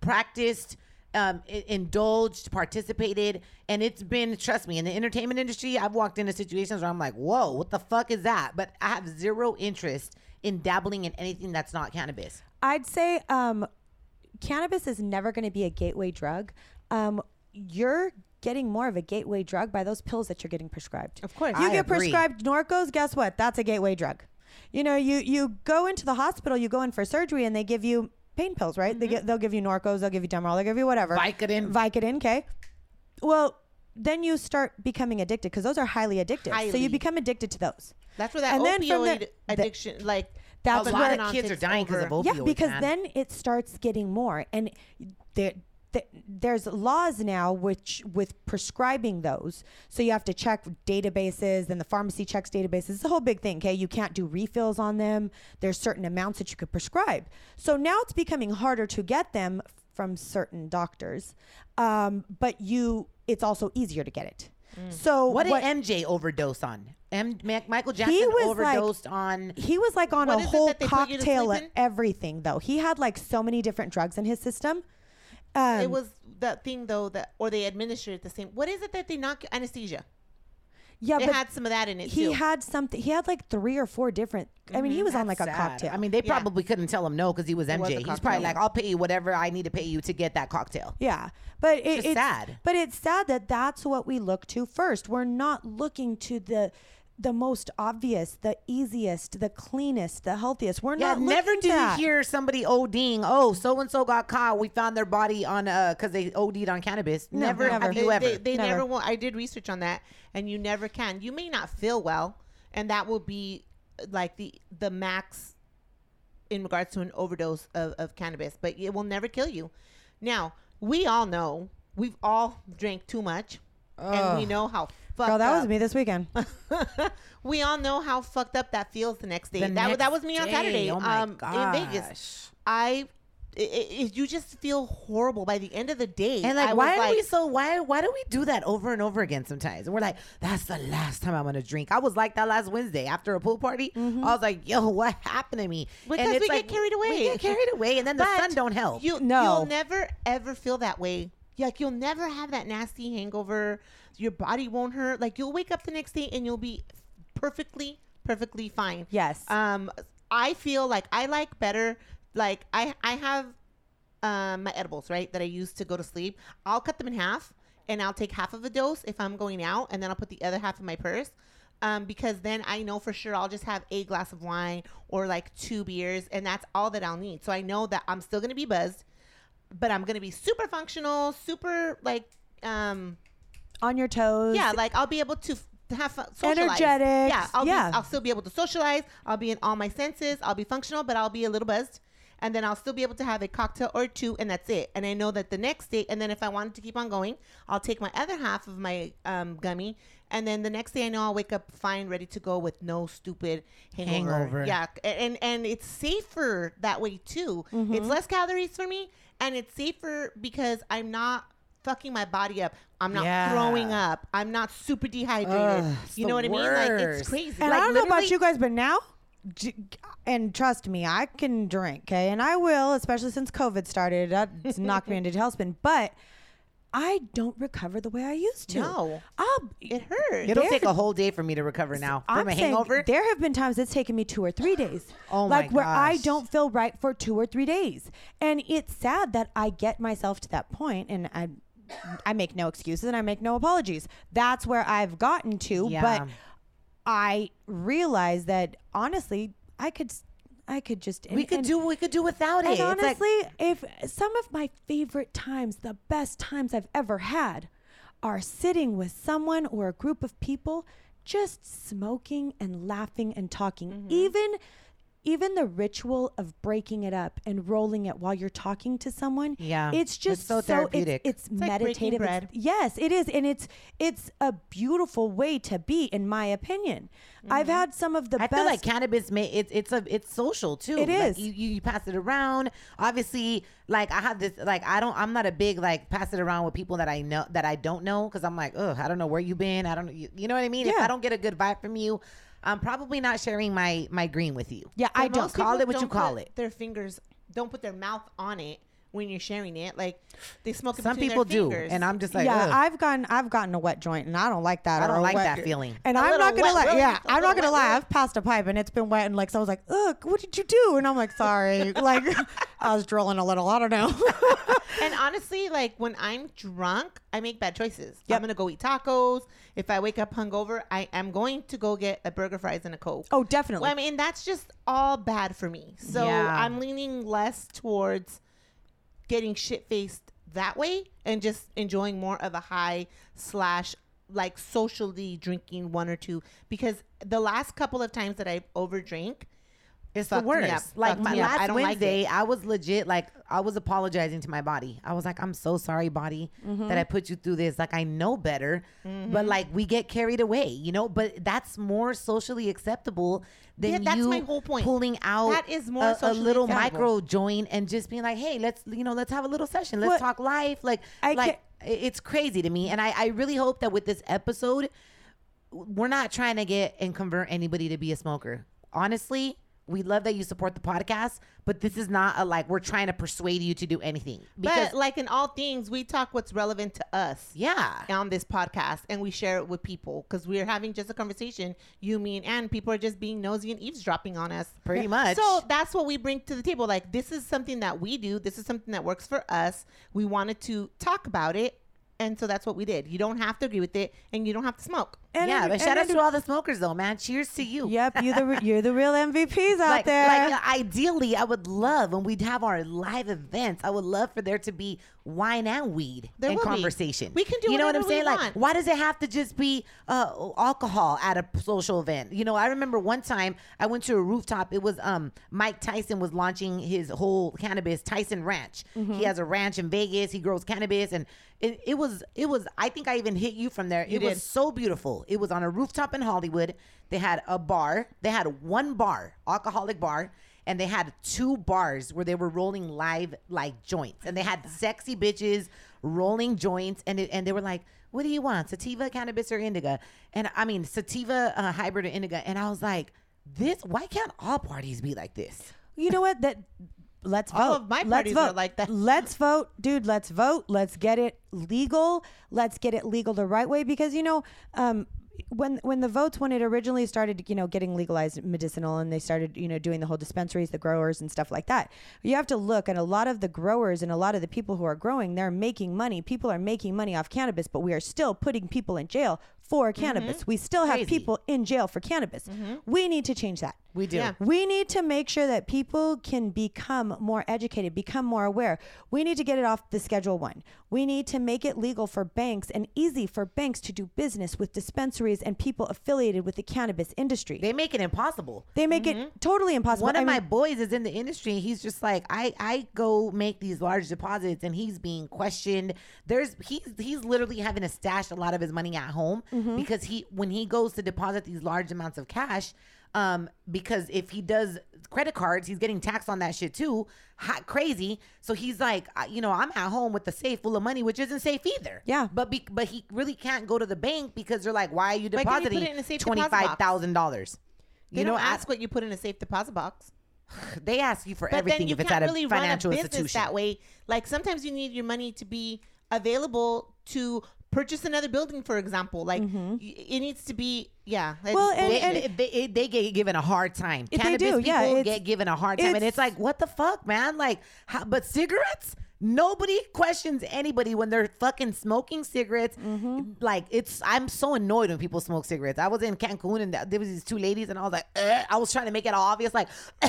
practiced, um, indulged, participated, and it's been, trust me, in the entertainment industry, I've walked into situations where I'm like, whoa, what the fuck is that? But I have zero interest in dabbling in anything that's not cannabis. I'd say um, cannabis is never going to be a gateway drug. Um, you're getting more of a gateway drug by those pills that you're getting prescribed. Of course. you I get agree. prescribed Norcos. Guess what? That's a gateway drug. You know, you you go into the hospital, you go in for surgery, and they give you pain pills, right? They mm-hmm. get they'll give you Norcos, they'll give you Demerol, they'll give you whatever. Vicodin. Vicodin. Okay. Well, then you start becoming addicted because those are highly addictive. So you become addicted to those. That's where that And opioid the- the- addiction, like That's a lot of kids are dying because of opioids. yeah, because man. then it starts getting more, and there, there's laws now which with prescribing those. So you have to check databases, and the pharmacy checks databases. It's a whole big thing. Okay, you can't do refills on them. There's certain amounts that you could prescribe. So now it's becoming harder to get them from certain doctors, um, but you, it's also easier to get it. So What did MJ overdose on? M- Michael Jackson was like- overdosed on. He was like on a whole that they put you to cocktail of everything, though. He had like so many different drugs in his system. Um, it was that thing though that, or they administered it the same. What is it that they knock anesthesia? yeah, It but had some of that in it he too. had something. He had like three or four different. I mean, he was on like a Sad. cocktail. I mean, they Yeah. probably couldn't tell him no because he was was MJ. a He's cocktail, probably like, "I'll pay you whatever I need to pay you to get that cocktail." yeah, but it, just it's sad. But it's sad that that's what we look to first. We're not looking to the the most obvious, the easiest, the cleanest, the healthiest. We're Yeah, not. never looking do to you hear somebody ODing. Oh, so and so got caught. We found their body on uh because they OD'd on cannabis. never, never. have they, you ever. They, they Never. never will. I did research on that, and you never can. You may not feel well, and that will be like the the max in regards to an overdose of, of cannabis, but it will never kill you. Now we all know we've all drank too much, and we know how fucked up. Girl, that up. was me this weekend. we all know how fucked up that feels the next day. The that next that was me on day. Saturday Oh my um, in Vegas. I. i i you just feel horrible by the end of the day. And like, I why are we so? Why why do we do that over and over again? Sometimes and we're like, that's the last time I'm gonna drink. I was like that last Wednesday after a pool party. I was like, yo, what happened to me? Because and we get carried away. We get carried away, and then the But sun don't help. You No. you'll never ever feel that way. Like you'll never have that nasty hangover. Your body won't hurt. Like you'll wake up the next day and you'll be perfectly perfectly fine. Yes. Um I feel like I like better like I I have um my edibles, right, that I use to go to sleep. I'll cut them in half and I'll take half of a dose if I'm going out and then I'll put the other half in my purse. Um, because then I know for sure I'll just have a glass of wine or like two beers and that's all that I'll need. So I know that I'm still gonna be buzzed, but I'm gonna be super functional, super like um On your toes. yeah, like I'll be able to f- have fun, socialize. Energetics, Yeah, I'll yeah. Be, I'll still be able to socialize. I'll be in all my senses. I'll be functional, but I'll be a little buzzed. And then I'll still be able to have a cocktail or two, and that's it. And I know that the next day, and then if I wanted to keep on going, I'll take my other half of my um, gummy, and then the next day I know I'll wake up fine, ready to go with no stupid hangover. Hangover. Yeah, and and it's safer that way too. Mm-hmm. It's less calories for me, and it's safer because I'm not fucking my body up. I'm not Yeah. throwing up. I'm not super dehydrated. Ugh, you know what I mean? Like it's crazy. And like I don't know about you guys, but now, and trust me, I can drink, okay, and I will, especially since COVID started. That's knocked me into tailspin. But I don't recover the way I used to. No. I'll, It hurts. It'll There- take a whole day for me to recover now I'm from a saying hangover. there have been times it's taken me two or three days. Oh my god. like where I gosh. don't feel right for two or three days, and it's sad that I get myself to that point, and I, I make no excuses and I make no apologies. That's where I've gotten to, Yeah. but I realize that honestly, I could, s- I could just we could and- do we could do without and it. It's like- honestly, if some of my favorite times, the best times I've ever had, are sitting with someone or a group of people just smoking and laughing and talking. Mm-hmm. Even even the ritual of breaking it up and rolling it while you're talking to someone. Yeah. It's just It's so therapeutic. It's, it's like breaking meditative. It's- bread. yes, it is. And it's it's a beautiful way to be, in my opinion. I've had some of the Mm-hmm. I best feel like cannabis may it's it's a it's social too. It Like, is. you, you you pass it around. Obviously, like I have this like I don't I'm not a big like pass it around with people that I know that I don't know because I'm like oh I don't know where you've been I don't know you, you know what I mean. If I don't get a good vibe from you, I'm probably not sharing my my green with you. Yeah, I don't call it what you call put it. Their fingers don't put their mouth on it when you're sharing it. Like they smoke it Some between people their do, fingers. and I'm just like yeah, ugh. I've gotten I've gotten a wet joint, and I don't like that. I don't like wet- that feeling. And A I'm not gonna wet lie. willy, Yeah, I'm not gonna wet lie. willy. I've passed a pipe and it's been wet, and like so I was like, "Ugh, what did you do?" And I'm like, "Sorry." like I was drilling a little. I don't know. And honestly, like when I'm drunk, I make bad choices. Yep. I'm gonna go eat tacos. If I wake up hungover, I am going to go get a burger, fries, and a coke. oh, definitely. Well, I mean, that's just all bad for me. So Yeah. I'm leaning less towards getting shit faced that way and just enjoying more of a high slash like socially drinking one or two. Because the last couple of times that I've overdrank, It's the worst. Like fucked my me up. last I don't Wednesday, it. I was legit like I was apologizing to my body. I was like, I'm so sorry, body, mm-hmm. that I put you through this. Like I know better, mm-hmm. but like we get carried away, you know. But that's more socially acceptable than Yeah, that's you my whole point. pulling out That is more a, a little acceptable. micro joint and just being like, hey, let's you know, let's have a little session. Let's What- talk life. Like I like ca- i- it's crazy to me, and I I really hope that with this episode we're not trying to get and convert anybody to be a smoker. Honestly, we love that you support the podcast, but this is not a like we're trying to persuade you to do anything. Because but like in all things, we talk what's relevant to us. yeah. on this podcast and we share it with people because we're having just a conversation you me and people are just being nosy and eavesdropping on us Pretty much. so that's what we bring to the table like this is something that we do this is something that works for us we wanted to talk about it and so that's what we did you don't have to agree with it and you don't have to smoke And yeah, it- but and shout out it- to all the smokers though, man. Cheers to you. Yep, you're the you're the real MVPs out like, there. like ideally, I would love when we'd have our live events. I would love for there to be wine and weed There in will be. conversation. We can do You know what I'm saying? Like, why does it have to just be uh, alcohol at a social event? You know, I remember one time I went to a rooftop. It was um Mike Tyson was launching his whole cannabis Tyson Ranch. Mm-hmm. He has a ranch in Vegas. He grows cannabis, and it, it was it was. I think I even hit you from there. it was so beautiful. It was on a rooftop in Hollywood. They had a bar. They had one bar, alcoholic bar, and they had two bars where they were rolling live like joints. And they had sexy bitches rolling joints, and it, and they were like, "What do you want? Sativa, cannabis, or indica?" And I mean, sativa, uh, hybrid, or indica. And I was like, "This? Why can't all parties be like this?" you know what? That let's vote. All of my parties are like that. Let's vote, dude. Let's vote. Let's get it legal. Let's get it legal the right way because you know, um, when when the votes when it originally started, you know, getting legalized medicinal and they started, you know, doing the whole dispensaries, the growers and stuff like that. You have to look at a lot of the growers and a lot of the people who are growing. They're making money. People are making money off cannabis, but we are still putting people in jail for cannabis. We still have Crazy. people in jail for cannabis. We need to change that. We do. Yeah. We need to make sure that people can become more educated, become more aware. We need to get it off the Schedule One. We need to make it legal for banks and easy for banks to do business with dispensaries and people affiliated with the cannabis industry. They make it impossible. They make it totally impossible. One of I my mean, boys is in the industry. and He's just like I. I go make these large deposits, and he's being questioned. There's he's he's literally having to stash a lot of his money at home Mm-hmm. Because he when he goes to deposit these large amounts of cash. Um, because if he does credit cards, he's getting taxed on that shit too. Hot crazy. So he's like, you know, I'm at home with the safe full of money, which isn't safe either. Yeah. But be, but he really can't go to the bank because they're like, why are you Why can't you put depositing it in a safe twenty five thousand dollars? they You know, don't ask what you put in a safe deposit box they ask you for but everything you if it's at a really financial run a business institution. that way. Like sometimes you need your money to be available to purchase another building, for example. Like y- it needs to be, yeah. Mm-hmm. Well, and- They, and- they, they, they get given a hard time. If they Cannabis do, people yeah, get given a hard time, and it's- it's like, what the fuck, man? Like, how, but cigarettes? Nobody questions anybody when they're fucking smoking cigarettes. Mm-hmm. Like, it's I'm so annoyed when people smoke cigarettes. I was in Cancun and there was these two ladies, and I was like, "Ugh." I was trying to make it obvious, like,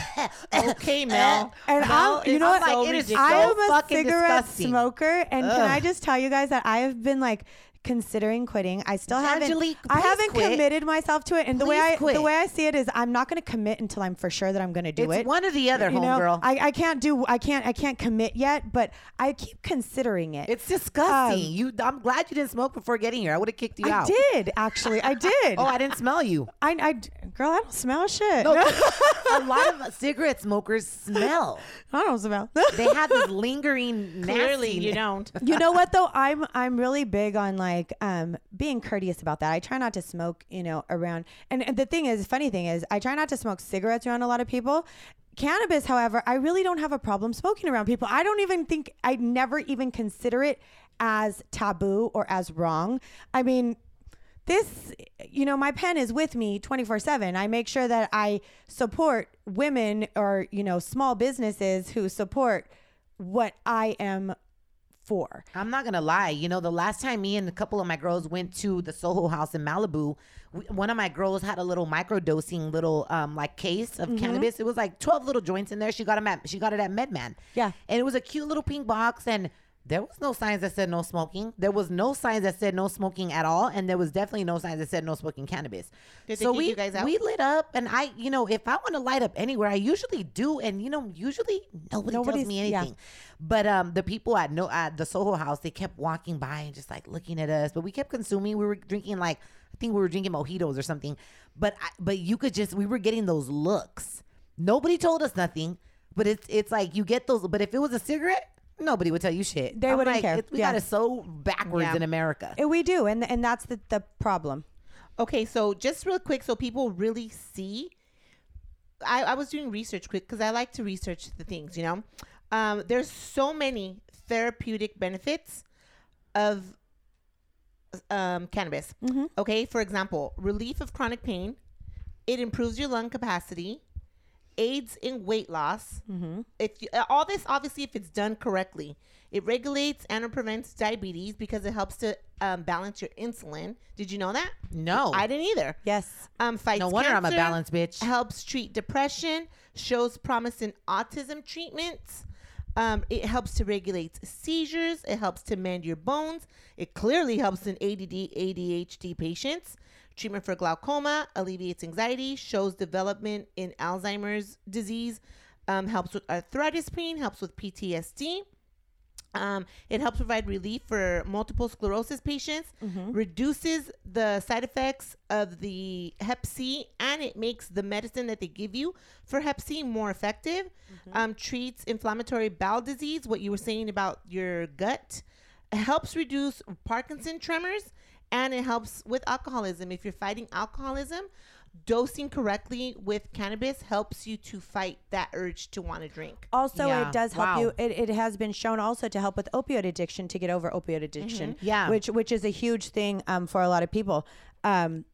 Okay, Mel. And Mel I'm, you know what? so It is. I so am a fucking cigarette disgusting. smoker, and can I just tell you guys that I have been like considering quitting. I still Angelique, haven't. I haven't quit. committed myself to it. And the way Please I quit. the way I see it is, I'm not going to commit until I'm for sure that I'm going to do It's it. one or the other, You know, homegirl. I, I can't do. I can't. I can't commit yet. But I keep considering it. It's disgusting. Um, you, I'm glad you didn't smoke before getting here. I would have kicked you I out. did actually. I did. Oh, I didn't smell you. I, I, girl, I don't smell shit. No, a lot of cigarette smokers smell. I don't smell. They have this lingering Clearly, nasty. you don't. you know what though? I'm I'm really big on like um being courteous about that. I try not to smoke, you know, around. And, and the thing is, funny thing is, I try not to smoke cigarettes around a lot of people. Cannabis, however, I really don't have a problem smoking around people. I don't even think I never even consider it as taboo or as wrong. I mean, this you know my pen is with me 24/7 I make sure that I support women or you know small businesses who support what I am for. I'm not gonna lie. You know, the last time me and a couple of my girls went to the Soho House in Malibu, we, one of my girls had a little microdosing little um like case Mm-hmm. of cannabis. It was like 12 little joints in there. She got them at she got it at MedMen. Yeah. and it was a cute little pink box and. There was no signs that said no smoking. There was no signs that said no smoking at all, and there was definitely no signs that said no smoking cannabis. Did so we you guys out? we lit up, and I, you know, if I want to light up anywhere, I usually do, and you know, usually nobody tells Nobody's- me yeah. Anything. But um, the people at no at the Soho House, they kept walking by and just like looking at us. But we kept consuming. We were drinking like I think we were drinking mojitos or something. But I, but you could just we were getting those looks. Nobody told us nothing. But it's it's like you get those. But if it was a cigarette, nobody would tell you shit. They I'm wouldn't like, care. it's- we Yeah. got it so backwards Yeah. in America. And we do, and and that's the the problem. Okay, so just real quick, so people really see. I, I was doing research quick because I like to research the things, you know. Um, there's so many therapeutic benefits of um, cannabis. Okay, for example, relief of chronic pain, it improves your lung capacity, aids in weight loss. If you, uh, all this, obviously, if it's done correctly, it regulates and prevents diabetes because it helps to um, balance your insulin. Did you know that? No. I didn't either. Yes. Um, fights No wonder I'm a balanced bitch. Helps treat depression. Shows promise in autism treatments. Um, it helps to regulate seizures. It helps to mend your bones. It clearly helps in ADD, ADHD patients. Treatment for glaucoma alleviates anxiety. Shows development in Alzheimer's disease. Um, helps with arthritis pain. Helps with PTSD. Um, it helps provide relief for multiple sclerosis patients, reduces the side effects of the Hep C, and it makes the medicine that they give you for Hep C more effective. Um, treats inflammatory bowel disease, what you were saying about your gut, helps reduce Parkinson tremors, and it helps with alcoholism. If you're fighting alcoholism, dosing correctly with cannabis helps you to fight that urge to want to drink. Also, Yeah. it does help Wow. you. It, it has been shown also to help with opioid addiction to get over opioid addiction. Yeah. which which is a huge thing um, for a lot of people. Um, th-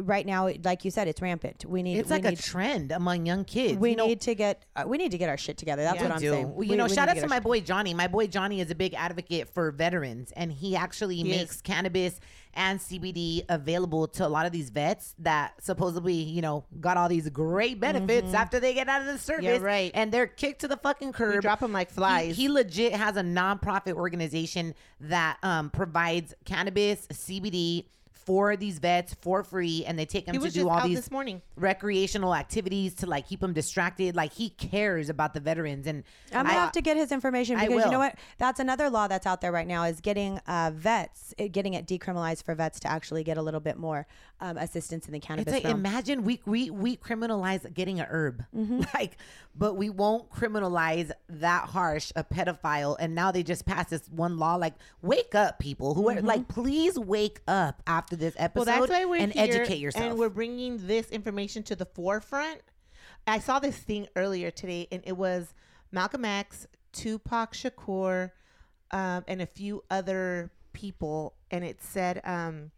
right now, like you said, it's rampant. We need. It's we like a trend among young kids. We You know, need to get. Uh, we need to get our shit together. That's Yeah. what I'm do. saying. Well, you We- know, we shout out get to my boy Johnny. My boy Johnny is a big advocate for veterans, and he actually makes is. cannabis and CBD available to a lot of these vets that supposedly, you know, got all these great benefits after they get out of the service. right. And they're kicked to the fucking curb. drop 'em like He- flies. He, legit has a nonprofit organization that um, provides cannabis, CBD. For these vets for free, and they take them to do all these this morning. recreational activities to like keep them distracted. Like he cares about the veterans, and I'm gonna I- have to get his information because you know what? That's another law that's out there right now is getting uh, vets, it, getting it decriminalized for vets to actually get a little bit more um, assistance in the cannabis It's like realm. imagine we we we criminalize getting a herb, Mm-hmm. like, but we won't criminalize that harsh a pedophile. And now they just passed this one law. Like, wake up, people who are like, please wake up after this episode Well, that's why we're and here, educate yourself. And we're bringing this information to the forefront. I saw this thing earlier today, and it was Malcolm X, Tupac Shakur, um, and a few other people, and it said um,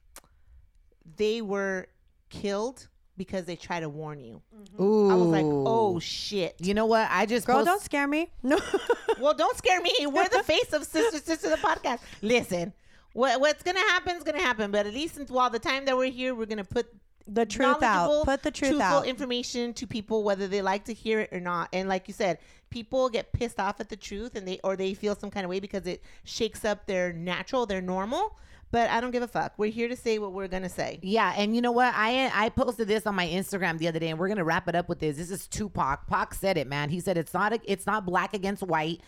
they were killed because they try to warn you. Ooh, I was like, oh shit. you know what? I just Girl, post- don't scare me. No. well, don't scare me. We're the face of Sister Sister the podcast. Listen, what, what's gonna happen is gonna happen. But at least since while the time that we're here, we're gonna put The truth out. Put the truth truthful out. information to people whether they like to hear it or not. And like you said, people get pissed off at the truth and they or they feel some kind of way because it shakes up their natural, their normal. but I don't give a fuck. We're here to say what we're gonna say. Yeah, and you know what? I I posted this on my Instagram the other day, and we're gonna wrap it up with this. This is Tupac. Pac said it, man. He said it's not a, it's not black against white.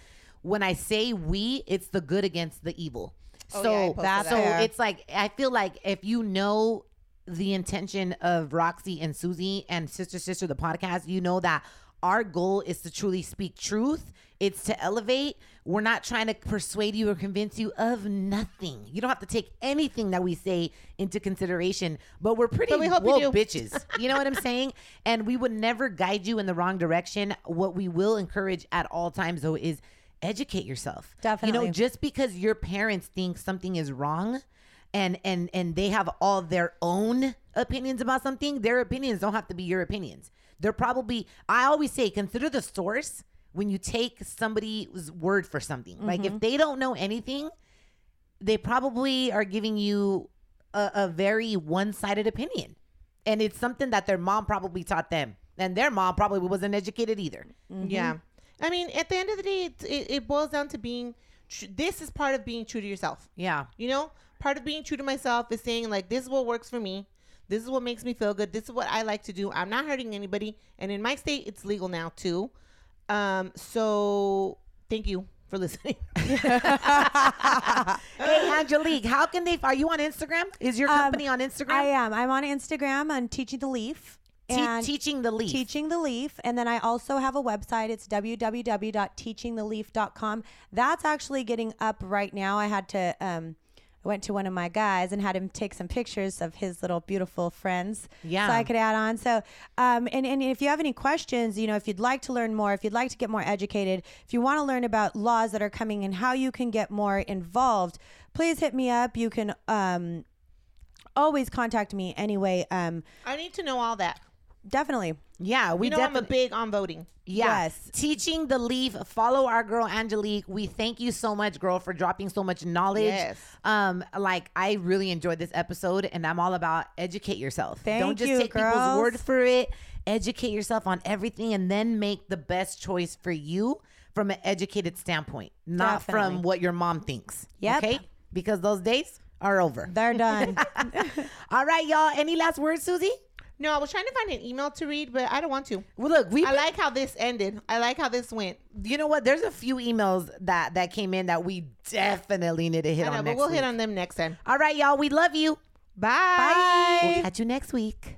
When I say we, it's the good against the evil. Oh, so yeah, I posted That's so fair. it's like I feel like if you know the intention of Roxy and Susie and Sister Sister the podcast, you know that our goal is to truly speak truth. It's to elevate. We're not trying to persuade you or convince you of nothing. You don't have to take anything that we say into consideration, but we're pretty But we hope woke do. bitches. You know what I'm saying? And we would never guide you in the wrong direction. What we will encourage at all times though is educate yourself. Definitely. You know, just because your parents think something is wrong and and and they have all their own opinions about something, their opinions don't have to be your opinions. They're probably I always say consider the source when you take somebody's word for something. Like Mm-hmm. if they don't know anything, they probably are giving you a, a very one-sided opinion and it's something that their mom probably taught them and their mom probably wasn't educated either Yeah. I mean, at the end of the day, it, it, it boils down to being. Tr- this is part of being true to yourself. yeah You know, part of being true to myself is saying like, this is what works for me. This is what makes me feel good. This is what I like to do. I'm not hurting anybody, and in my state, it's legal now too. Um, so thank you for listening. hey angelique how can they are you on instagram is your company on instagram Um, I am. I'm on Instagram on Teaching the Leaf. Te- teaching the leaf Teaching the Leaf. And then I also have a website. It's www.teachingtheleaf.com. That's actually getting up right now. I had to, um, I went to one of my guys and had him take some pictures of his little beautiful friends. Yeah. So I could add on. So, um, and, and if you have any questions, you know, if you'd like to learn more, if you'd like to get more educated, if you want to learn about laws that are coming and how you can get more involved, please hit me up. You can, um, always contact me anyway. Um, I need to know all that. Definitely. yeah we you know, I'm a definitely big on voting. Yeah. Yes. Teaching the leaf. Follow our girl Angelique. We thank you so much, girl, for dropping so much knowledge. Yes. Um, like I really enjoyed this episode and I'm all about educate yourself. Thank Don't just you, take people's word for it. Educate yourself on everything and then make the best choice for you from an educated standpoint, not from what your mom thinks. Yep. Okay? Because those days are over. They're done. All right, y'all. Any last words, Susie? No, I was trying to find an email to read, but I don't want to. Well, look, we I like how this ended. I like how this went. you know what? There's a few emails that that came in that we definitely need to hit I know, on but we'll week. hit on them next time. All right, y'all. We love you. Bye. We'll catch you next week.